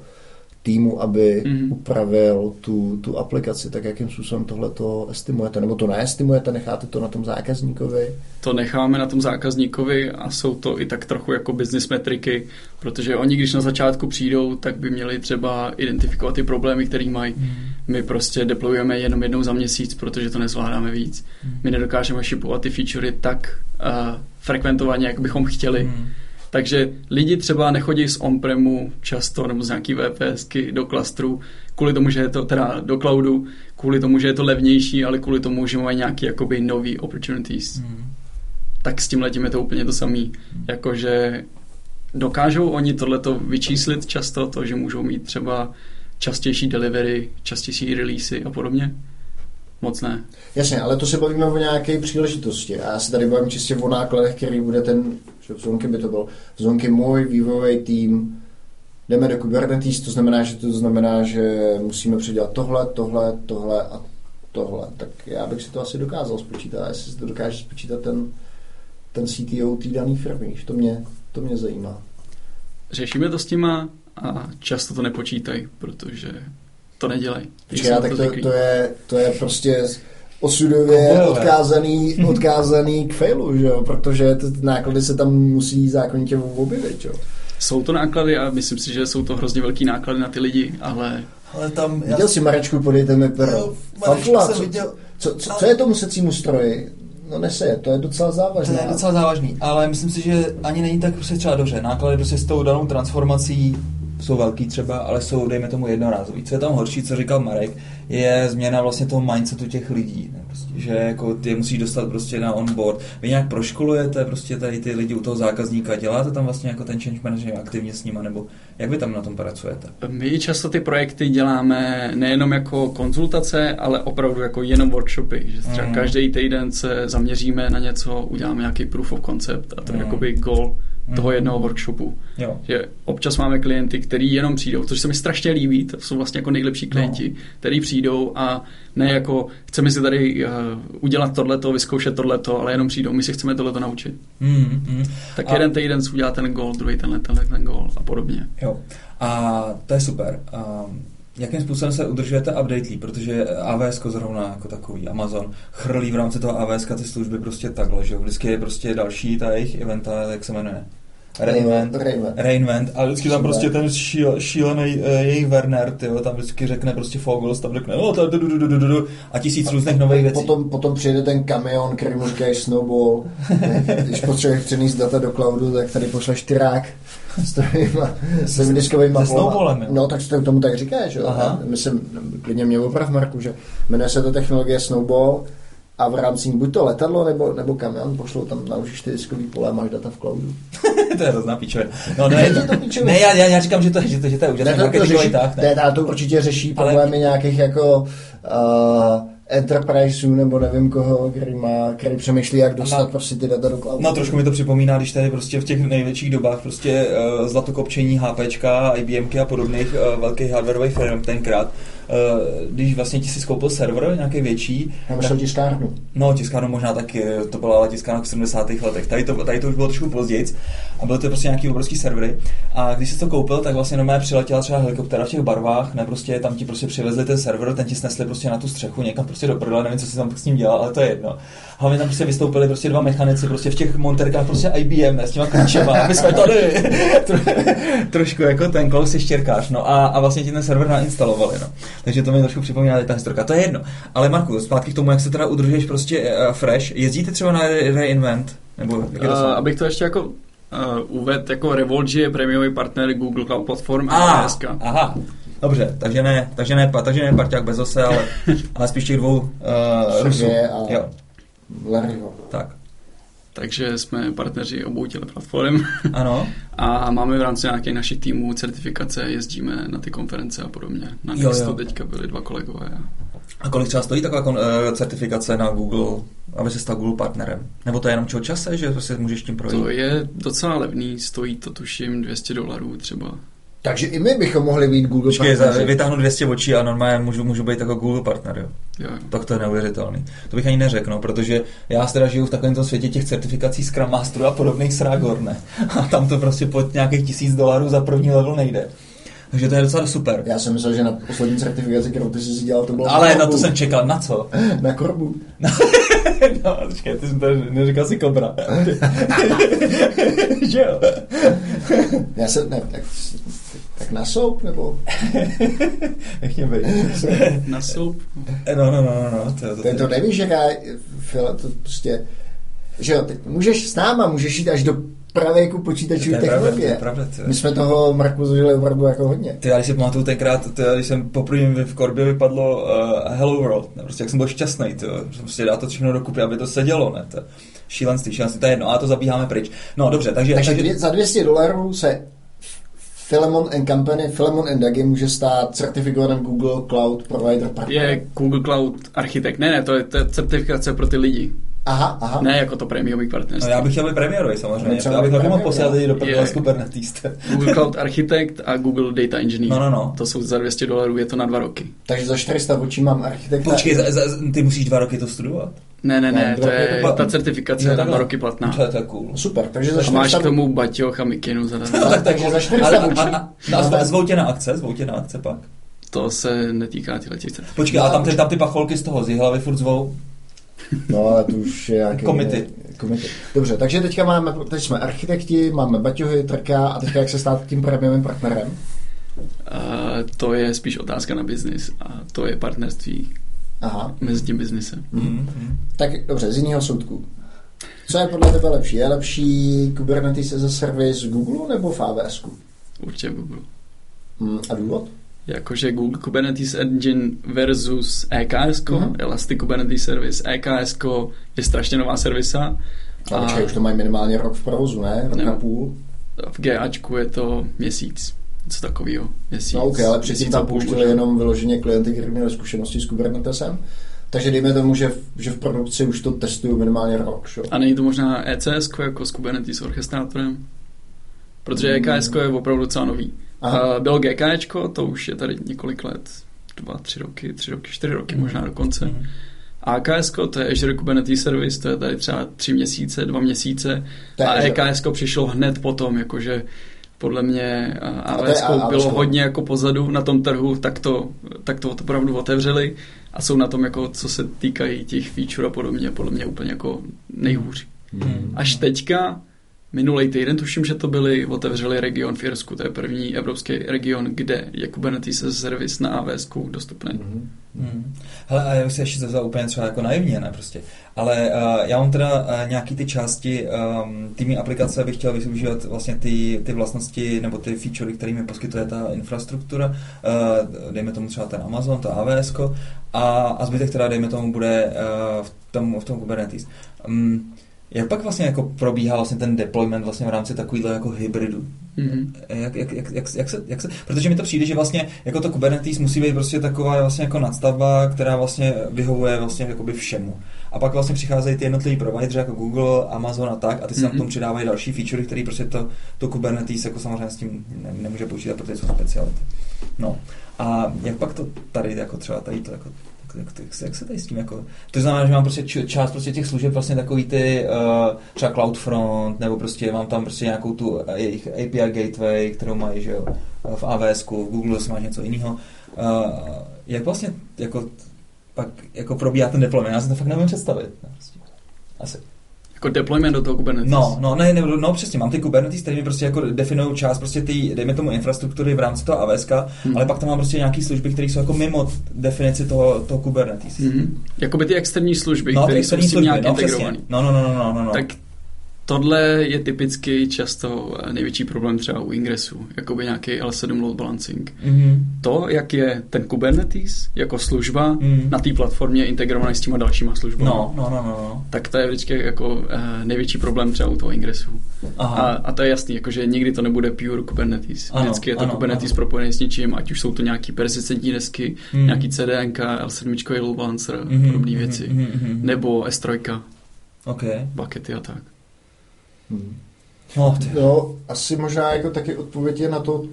Speaker 1: týmu, aby mm. upravil tu, tu aplikaci, tak jakým způsobem tohle to estimujete, nebo to neestimujete, necháte to na tom zákazníkovi?
Speaker 3: To necháme na tom zákazníkovi a jsou to i tak trochu jako business metriky, protože oni, když na začátku přijdou, tak by měli třeba identifikovat ty problémy, které mají. Mm. My prostě deployujeme jenom jednou za měsíc, protože to nezvládáme víc. Mm. My nedokážeme šipovat ty featurey tak uh, frekventovaně, jak bychom chtěli. Mm takže lidi třeba nechodí z on-premu často nebo z nějaký VPSky do klastru kvůli tomu, že je to teda do cloudu, kvůli tomu, že je to levnější, ale kvůli tomu, že mají nějaký jakoby nový opportunities. Mm. Tak s tím letím je to úplně to samé. Mm. Jakože dokážou oni tohleto vyčíslit často, to, že můžou mít třeba častější delivery, častější releasy a podobně? Moc ne.
Speaker 1: Jasně, ale to se bavíme o nějaké příležitosti. A já se tady bavím čistě o nákladech, který bude ten v Zonky by to byl v Zonky můj vývojový tým, jdeme do Kubernetes, to znamená, že to znamená, že musíme předělat tohle, tohle, tohle a tohle. Tak já bych si to asi dokázal spočítat, jestli si to dokáže spočítat ten, ten CTO té dané firmy, to mě, to mě zajímá.
Speaker 3: Řešíme to s těma a často to nepočítají, protože to nedělají.
Speaker 1: Počkej, tak to, to, je, to je prostě osudově odkázaný, (laughs) odkázaný k failu, že jo? protože ty náklady se tam musí zákonitě objevit. Že jo?
Speaker 3: Jsou to náklady a myslím si, že jsou to hrozně velký náklady na ty lidi, ale...
Speaker 1: ale tam, viděl já... jsi Marečku, podejte mi pro. Fafula, co, viděl... co, co, co, je to musecímu stroji? No nese, to je docela závažné.
Speaker 2: To je docela závažný, ale myslím si, že ani není tak prostě třeba dobře. Náklady prostě s tou danou transformací jsou velký třeba, ale jsou, dejme tomu, jednorázový. Co je tam horší, co říkal Marek, je změna vlastně toho mindsetu těch lidí. Ne? Prostě, že jako ty musíš dostat prostě na onboard. Vy nějak proškolujete prostě tady ty lidi u toho zákazníka, děláte tam vlastně jako ten change manager aktivně s nima, nebo jak vy tam na tom pracujete?
Speaker 3: My často ty projekty děláme nejenom jako konzultace, ale opravdu jako jenom workshopy. Že třeba mm. každý týden se zaměříme na něco, uděláme nějaký proof of concept a to je mm. jakoby goal toho mhm. jednoho workshopu.
Speaker 2: Jo.
Speaker 3: Že občas máme klienty, kteří jenom přijdou, což se mi strašně líbí, to jsou vlastně jako nejlepší klienti, no. kteří přijdou a ne jako chceme si tady uh, udělat tohleto, vyzkoušet tohleto, ale jenom přijdou, my si chceme tohleto naučit.
Speaker 2: Mm, mm.
Speaker 3: Tak a... jeden týden si udělá ten gol, druhý tenhle, tenhle ten gol a podobně.
Speaker 2: Jo. A to je super. Um, jakým způsobem se udržujete updately, protože AWS zrovna jako takový, Amazon chrlí v rámci toho AWS ty služby prostě takhle, že jo? Vždycky je prostě další ta jejich eventa, jak se jmenuje? Reinvent,
Speaker 1: Reinvent.
Speaker 2: Reinvent. A vždycky tam prostě ten šíl, šílený uh, jejich Werner, tyjo, tam vždycky řekne prostě Fogels, tam řekne, oh, to, du, du, du, du, du, a tisíc různých nových věcí.
Speaker 1: Potom, potom přijde ten kamion, který mu Snowball. (laughs) Když potřebuješ přenést data do cloudu, tak tady pošleš tyrák (laughs) s těmi diskovými
Speaker 2: snowballem,
Speaker 1: No, tak to tomu tak říkáš, jo. Aha. Myslím, klidně mě oprav, Marku, že jmenuje se to technologie Snowball a v rámci buď to letadlo nebo, nebo kamion pošlou tam naložíš ty diskový pole a máš data v cloudu. (laughs)
Speaker 2: to je hrozná píčově. No, ne, (laughs) to, to ne já, já, já, říkám, že to, že to, že to je úžasný marketingový tah.
Speaker 1: Ne, ne, to určitě řeší problémy Ale... nějakých jako uh, enterpriseů nebo nevím koho, který, má, který přemýšlí, jak dostat no, prostě ty data do cloudu.
Speaker 2: No trošku mi to připomíná, když tady prostě v těch největších dobách prostě uh, zlatokopčení HPčka, IBMky a podobných uh, velkých hardwareových firm tenkrát, když vlastně ti si skoupil server nějaký větší.
Speaker 1: Já tak, tiskárnu.
Speaker 2: No, tiskárnu možná taky, to byla ale tiskárna v 70. letech. Tady to, tady to už bylo trošku později a byly to prostě nějaký obrovský servery. A když jsi to koupil, tak vlastně normálně přiletěla třeba helikoptera v těch barvách, ne prostě tam ti prostě přivezli ten server, ten ti snesli prostě na tu střechu, někam prostě do prdele, nevím, co si tam s ním dělal, ale to je jedno. Hlavně tam prostě vystoupili prostě dva mechanici prostě v těch monterkách prostě IBM ne, s těma klíčema, my jsme tady. (laughs) trošku jako ten close štěrkář, no a, a vlastně ti ten server nainstalovali, no. Takže to mi trošku připomíná ta historka. To je jedno. Ale Marku, zpátky k tomu, jak se teda udržuješ prostě uh, fresh. Jezdíte třeba na Reinvent? Nebo
Speaker 3: uh, abych to ještě jako uh, uvedl, jako Revolge je prémiový partner Google Cloud Platform
Speaker 2: a ah, Aha, Dobře, takže ne, takže ne, takže ne parťák Bezose, ale, (laughs) ale spíš těch dvou uh, Rusů.
Speaker 1: A jo. Larryho.
Speaker 2: Tak.
Speaker 3: Takže jsme partneři obou těle platform.
Speaker 2: Ano. (laughs)
Speaker 3: A máme v rámci nějakých našich týmů certifikace, jezdíme na ty konference a podobně. Na Nextu teďka byli dva kolegové.
Speaker 2: A kolik třeba stojí taková kon, uh, certifikace na Google, aby se stal Google partnerem? Nebo to je jenom čeho čase, že prostě můžeš tím projít?
Speaker 3: To je docela levný, stojí to tuším 200 dolarů třeba.
Speaker 1: Takže i my bychom mohli být Google Počkej, partneři.
Speaker 2: vytáhnu 200 očí a normálně můžu, můžu být jako Google partner, jo.
Speaker 3: jo.
Speaker 2: Tak to je neuvěřitelný. To bych ani neřekl, no, protože já teda žiju v takovém světě těch certifikací Scrum Masteru a podobných srágor, ne? (laughs) A tam to prostě pod nějakých tisíc dolarů za první level nejde. Takže to je docela super.
Speaker 1: Já jsem myslel, že na poslední certifikaci, kterou ty jsi si dělal, to bylo...
Speaker 2: Ale na to jsem čekal, na co? (laughs)
Speaker 1: na korbu. (laughs)
Speaker 2: no, počkej, ty jsi to neříkal si kobra. že jo?
Speaker 1: Já jsem, ne, tak tak na soup, nebo? (laughs)
Speaker 2: Nechně být.
Speaker 3: na soup?
Speaker 2: No, no, no, no. no
Speaker 1: to, to, to, to nevíš, jaká to prostě, že jo, teď můžeš s náma, můžeš jít až do pravěku počítačové technologie.
Speaker 2: Pravda,
Speaker 1: pravda, My jsme toho Marku zažili opravdu jako hodně.
Speaker 2: Ty, já když si pamatuju tenkrát, ty, když jsem poprvé v korbě vypadlo uh, Hello World, ne, prostě jak jsem byl šťastný, ty, že prostě dá to všechno dokupy, aby to sedělo, ne, to, šílenství, šílenství, to je jedno, a to zabíháme pryč. No dobře, takže...
Speaker 1: Takže, takže... za 200 dolarů se Philemon and Company, Philemon and Dagi může stát certifikovaným Google Cloud Provider partner.
Speaker 3: Je Google Cloud Architect. Ne, ne, to je, to je certifikace pro ty lidi.
Speaker 1: Aha, aha.
Speaker 3: Ne jako to prémiový partnerství.
Speaker 2: No já bych chtěl být premiérový samozřejmě. No, já bych mohl posílat lidi do prdele z Kubernetes. (laughs)
Speaker 3: Google Cloud Architect a Google Data Engineer.
Speaker 2: No, no, no.
Speaker 3: To jsou za 200 dolarů, je to na dva roky.
Speaker 1: Takže za 400 očí mám architekta.
Speaker 2: Počkej, za, za, ty musíš dva roky to studovat?
Speaker 3: Ne, ne, ne, to je, to ta certifikace je na dva roky platná.
Speaker 2: To je, to cool.
Speaker 1: Super, takže za
Speaker 3: 400... A máš k tomu Baťo a Mikinu za (laughs)
Speaker 1: tak, takže za 400
Speaker 2: a, a, a, a zvou tě na akce, zvou tě na akce pak.
Speaker 3: To se netýká certifikátů.
Speaker 2: Počkej, ale tam ty, tam ty pacholky z toho z hlavy furt zvou?
Speaker 1: No, ale to už je nějaký...
Speaker 2: Komity.
Speaker 1: komity. Dobře, takže teďka máme, teď jsme architekti, máme baťohy, trka a teďka jak se stát tím prémiovým partnerem?
Speaker 3: Uh, to je spíš otázka na biznis a to je partnerství
Speaker 1: Aha.
Speaker 3: mezi tím biznesem.
Speaker 1: Mm-hmm. Tak dobře, z jiného soudku. Co je podle tebe lepší? Je lepší Kubernetes as a service Google nebo v AWS?
Speaker 3: Určitě Google.
Speaker 1: Mm, a důvod?
Speaker 3: Jakože Google Kubernetes Engine versus EKS, uh-huh. Elastic Kubernetes Service. EKS je strašně nová servisa.
Speaker 1: A, a počkej, už to mají minimálně rok v provozu, ne? Rok ne, a půl?
Speaker 3: V GAčku je to měsíc. Co takového? Měsíc.
Speaker 1: No ok, ale předtím tam pouštěli jenom vyloženě klienty, kteří měli zkušenosti s Kubernetesem. Takže dejme tomu, že v, že v produkci už to testují minimálně rok. Šo?
Speaker 3: A není to možná ECS jako s Kubernetes orchestrátorem? Protože hmm. EKS je opravdu docela nový. Aha. Bylo GK, to už je tady několik let, dva, tři roky, tři roky, čtyři roky mm. možná dokonce. Mm. AKS, to je Azure Kubernetes Service, to je tady třeba tři měsíce, dva měsíce. A EKS přišlo hned potom, jakože podle mě AWS bylo hodně jako pozadu na tom trhu, tak to, tak to opravdu otevřeli a jsou na tom, jako co se týkají těch feature a podobně, podle mě úplně jako nejhůř. Hmm. Až teďka Minulý týden tuším, že to byli, otevřeli region v Irsku, to je první evropský region, kde je Kubernetes servis na AWS dostupný. Mm-hmm.
Speaker 2: Hmm. Hele, a já bych se ještě zeptal úplně třeba jako naivně, ne prostě. Ale uh, já mám teda uh, nějaký ty části um, týmní aplikace, bych chtěl využívat vlastně ty, ty vlastnosti nebo ty featurey, které mi poskytuje ta infrastruktura, uh, dejme tomu třeba ten Amazon, to AWS, a, a zbytek teda dejme tomu bude uh, v, tom, v tom Kubernetes. Um, jak pak vlastně jako probíhá vlastně ten deployment vlastně v rámci takovýhle jako hybridu? Mm-hmm. Jak, jak, jak, jak, jak, se, jak se, protože mi to přijde, že vlastně jako to Kubernetes musí být prostě taková vlastně jako nadstavba, která vlastně vyhovuje vlastně jakoby všemu. A pak vlastně přicházejí ty jednotliví provideři jako Google, Amazon a tak a ty se mm-hmm. na tom přidávají další featurey, které prostě to, to Kubernetes jako samozřejmě s tím ne, nemůže počítat, protože jsou speciality. No. A jak pak to tady jako třeba tady to jako jak, jak, jak se tady s tím jako... To znamená, že mám prostě část prostě těch služeb vlastně takový ty uh, třeba CloudFront, nebo prostě mám tam prostě nějakou tu uh, jejich API gateway, kterou mají, že jo, v AWS, v Google zase máš něco jiného. Uh, jak vlastně jako pak jako probíhá ten deployment? Já si to fakt nevím představit. Prostě. Asi.
Speaker 3: Jako deployment do toho Kubernetes.
Speaker 2: No, no, ne, ne, no přesně, mám ty Kubernetes, které mi prostě jako definují část prostě ty, dejme tomu infrastruktury v rámci toho AWS, hmm. ale pak tam mám prostě nějaké služby, které jsou jako mimo definici toho, toho Kubernetes.
Speaker 3: Hmm. Jakoby ty externí služby, no, které jsou s tím nějak no, integrované.
Speaker 2: No, no, no, no, no, no.
Speaker 3: Tak Tohle je typicky často největší problém třeba u ingresu, jakoby nějaký L7 load balancing. Mm-hmm. To, jak je ten Kubernetes jako služba mm. na té platformě integrovaný s těma dalšíma službami.
Speaker 2: No, no, no, no, no.
Speaker 3: Tak to je vždycky jako uh, největší problém třeba u toho ingresu. Aha. A, a to je jasný, jakože nikdy to nebude pure Kubernetes. Ano, vždycky je to ano, Kubernetes ano. propojený s něčím, ať už jsou to nějaký persistentní desky, mm. nějaký CDNK, L7 load balancer, mm-hmm, podobné mm-hmm, věci, mm-hmm. nebo S3,
Speaker 2: okay.
Speaker 3: buckety a tak.
Speaker 1: Hmm. No, no, asi možná jako taky odpověď je na to,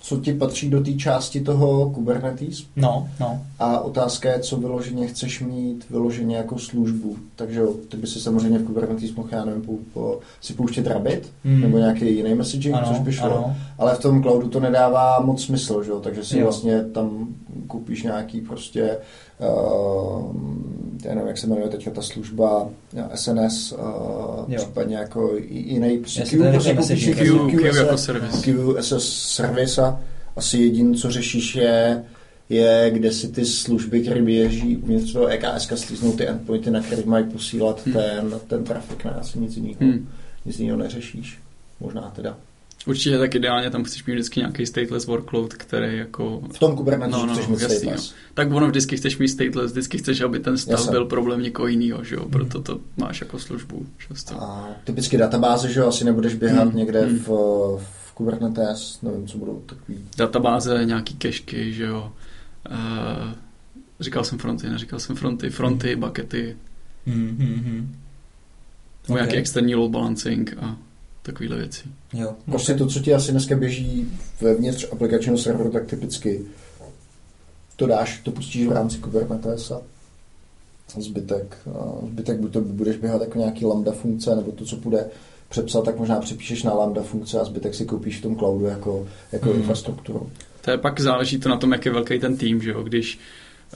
Speaker 1: co ti patří do té části toho Kubernetes.
Speaker 2: No, no.
Speaker 1: A otázka je, co vyloženě chceš mít vyloženě jako službu. Takže ty by si samozřejmě v Kubernetes mohl, já nevím, po, po, si pouštět Rabbit mm. nebo nějaký jiný messaging, ano, což by šlo. Ano. Ale v tom cloudu to nedává moc smysl, že? takže si jo. vlastně tam koupíš nějaký prostě uh, já nevím, jak se jmenuje teďka ta služba SNS, uh, případně jako jiný
Speaker 3: prostě Q, Q, Q, Q, jako servis.
Speaker 1: Asi jediné, co řešíš je, je, kde si ty služby, které běží uvnitř toho EKS, slíznou ty endpointy, na které mají posílat hmm. ten, ten trafik, na asi nic jiného. Hmm. Nic jiného neřešíš. Možná teda.
Speaker 3: Určitě tak ideálně tam chceš mít vždycky nějaký stateless workload, který jako...
Speaker 1: V tom Kubernetes no, no, chceš mít jasný, stateless.
Speaker 3: Jo. Tak ono vždycky chceš mít stateless, vždycky chceš, aby ten stav Jasem. byl problém někoho jiného, že jo? Hmm. Proto to máš jako službu často.
Speaker 1: A typicky databáze, že jo? Asi nebudeš běhat hmm. někde hmm. v, v Kubernetes, nevím, co budou takový.
Speaker 3: Databáze, nějaký kešky, že jo? Uh, říkal jsem fronty, neříkal jsem fronty, fronty, hmm. buckety. Hmm, hmm, hmm. Okay. nějaký externí load balancing a takovéhle věci.
Speaker 1: Jo. Prostě to, co ti asi dneska běží vevnitř aplikačního serveru, tak typicky to dáš, to pustíš v rámci Kubernetes a zbytek, a zbytek buď to budeš běhat jako nějaký lambda funkce, nebo to, co bude přepsat, tak možná přepíšeš na lambda funkce a zbytek si koupíš v tom cloudu jako, jako mm. infrastrukturu.
Speaker 3: To je pak záleží to na tom, jak je velký ten tým, že jo? Když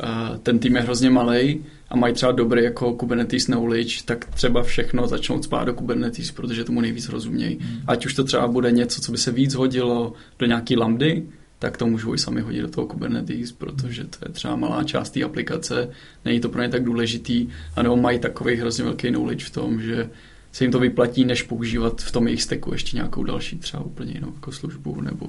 Speaker 3: uh, ten tým je hrozně malý a mají třeba dobrý jako Kubernetes knowledge, tak třeba všechno začnou spát do Kubernetes, protože tomu nejvíc rozumějí. Mm. Ať už to třeba bude něco, co by se víc hodilo do nějaký lambdy, tak to můžou i sami hodit do toho Kubernetes, protože to je třeba malá část té aplikace, není to pro ně tak důležitý, anebo mají takový hrozně velký knowledge v tom, že se jim to vyplatí, než používat v tom jejich steku ještě nějakou další třeba úplně jinou jako službu nebo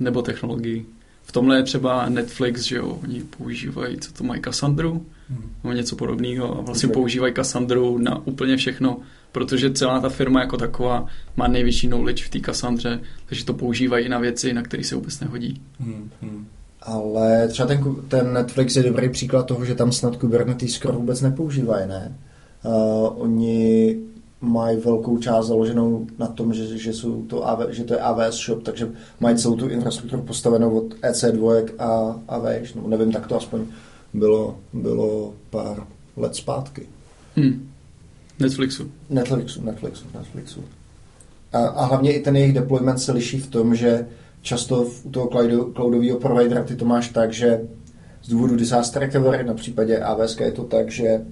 Speaker 3: nebo technologii. V tomhle je třeba Netflix, že jo, oni používají, co to mají, Cassandru, hmm. nebo něco podobného a vlastně okay. používají Cassandru na úplně všechno, protože celá ta firma jako taková má největší knowledge v té Cassandře, takže to používají i na věci, na které se vůbec nehodí. Hmm.
Speaker 1: Hmm. Ale třeba ten, ten Netflix je dobrý příklad toho, že tam snad Kubernetes skoro vůbec nepoužívají, ne? Uh, oni mají velkou část založenou na tom, že, že, jsou to AV, že to je AWS shop, takže mají celou tu infrastrukturu postavenou od EC2 a AWS, no nevím, tak to aspoň bylo, bylo pár let zpátky.
Speaker 3: Hmm. Netflixu.
Speaker 1: Netflixu, Netflixu, Netflixu. A, a hlavně i ten jejich deployment se liší v tom, že často u toho cloudového providera ty to máš tak, že z důvodu disaster recovery, na případě AWS je to tak, že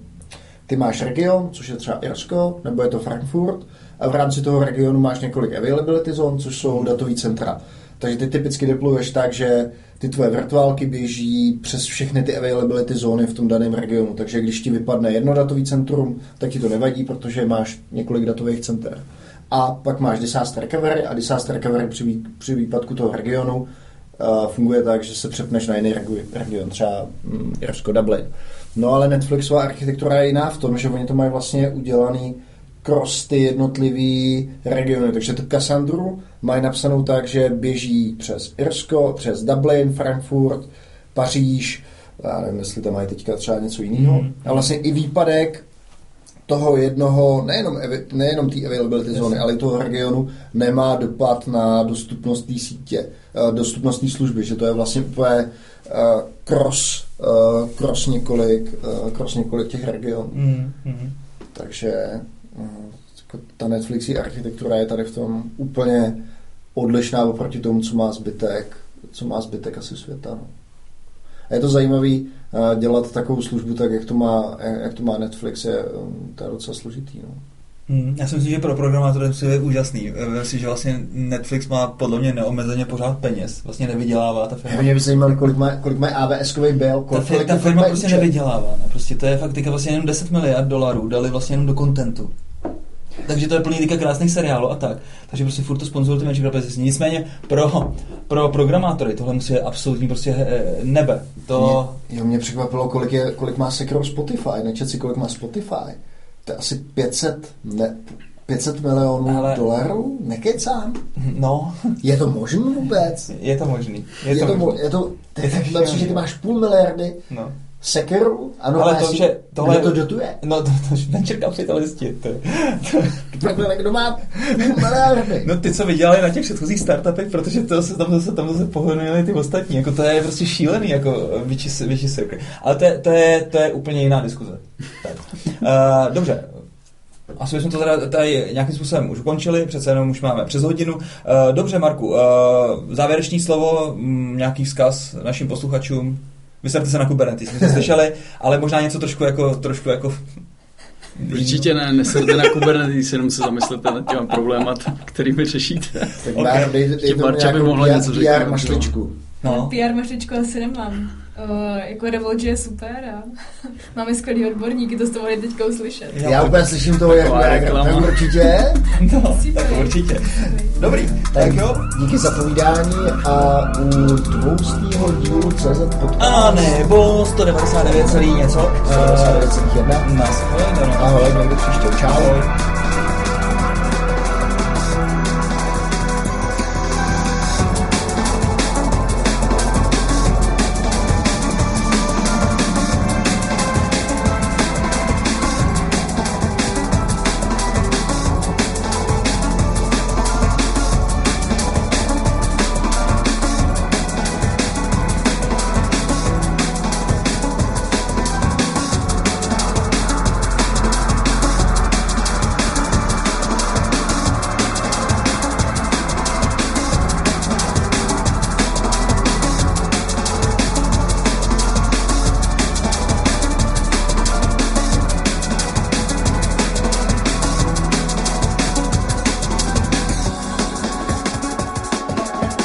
Speaker 1: ty máš region, což je třeba Irsko, nebo je to Frankfurt, a v rámci toho regionu máš několik availability zón, což jsou datové centra. Takže ty typicky deployuješ tak, že ty tvoje virtuálky běží přes všechny ty availability zóny v tom daném regionu. Takže když ti vypadne jedno datový centrum, tak ti to nevadí, protože máš několik datových center. A pak máš disaster recovery a disaster recovery při, vý, při výpadku toho regionu uh, funguje tak, že se přepneš na jiný region, třeba mm, Irsko, Dublin. No ale Netflixová architektura je jiná v tom, že oni to mají vlastně udělaný cross ty jednotlivý regiony. Takže tu Cassandru mají napsanou tak, že běží přes Irsko, přes Dublin, Frankfurt, Paříž, já nevím, jestli tam mají teďka třeba něco jiného. Mm. A vlastně i výpadek toho jednoho, nejenom, nejenom té availability yes. zóny, ale i toho regionu nemá dopad na dostupnost té sítě, eh, dostupnost té služby, že to je vlastně úplně uh, cross, uh, cross, několik, uh, cross několik těch regionů. Mm-hmm. Takže uh, ta Netflixí architektura je tady v tom úplně odlišná oproti tomu, co má zbytek, co má zbytek asi světa. No. A je to zajímavý uh, dělat takovou službu tak, jak to má, jak to má Netflix, je, to je docela složitý. No.
Speaker 2: Hmm, já si myslím, že pro programátory to je úžasný. Myslím si, že vlastně Netflix má podle mě neomezeně pořád peněz. Vlastně nevydělává ta firma.
Speaker 1: Mě by zajímalo, kolik má, kolik má AWS-kový byl.
Speaker 2: Kolik, ta, ta firma prostě účet. nevydělává. Ne? Prostě to je fakt teďka vlastně jenom 10 miliard dolarů dali vlastně jenom do kontentu. Takže to je plný teďka krásných seriálů a tak. Takže prostě furt to sponzorují ty menší peněz. Nicméně pro, pro programátory tohle musí absolutní prostě eh, nebe. To...
Speaker 1: Mě, jo, mě překvapilo, kolik, je, kolik má Sekiro Spotify. Nečet si, kolik má Spotify to je asi 500, ne, 500 milionů Ale... dolarů? Nekecám.
Speaker 2: No.
Speaker 1: Je to možný vůbec?
Speaker 2: Je to možný.
Speaker 1: Je, je to, možný. je to, ty, je to lepší, že ty máš půl miliardy no. Sekeru? Ano,
Speaker 2: ale to, že
Speaker 1: tohle... to dotuje.
Speaker 2: No, to, to venture kapitalisti. To,
Speaker 1: to, to, kdo má miliardy?
Speaker 2: No ty, co vydělali na těch předchozích startupech, protože to se tam zase, tam zase pohonili ty ostatní. Jako to je prostě šílený, jako větší, větší Ale to je, to, je, to je úplně jiná diskuze. Tak. Uh, dobře, asi bychom to teda tady nějakým způsobem už ukončili, přece jenom už máme přes hodinu. Uh, dobře, Marku, uh, závěrečný slovo, um, nějaký vzkaz našim posluchačům? Vyserte se na Kubernetes, jsme to slyšeli, ale možná něco trošku jako, trošku jako
Speaker 3: Určitě ne, neserte na Kubernetes, jenom se zamyslete nad těma problémat, kterými řešíte.
Speaker 1: Tak okay. dej, dej, dej Marča by mohla něco říct. PR mašličku.
Speaker 4: No. PR mašličku asi nemám. Uh, jako Revolt je super a (laughs) máme skvělý odborníky, to jste mohli teďka uslyšet.
Speaker 1: Já, Já úplně slyším toho, jak, jak tak určitě. (laughs)
Speaker 2: No, tak určitě. Dobrý, tak jo.
Speaker 1: Díky za povídání a u dvoustýho dílu CZ podcast.
Speaker 2: A nebo 199 celý něco.
Speaker 1: 199,1.
Speaker 2: Nás
Speaker 1: Ahoj, někdy příště. Čau. Ahoj.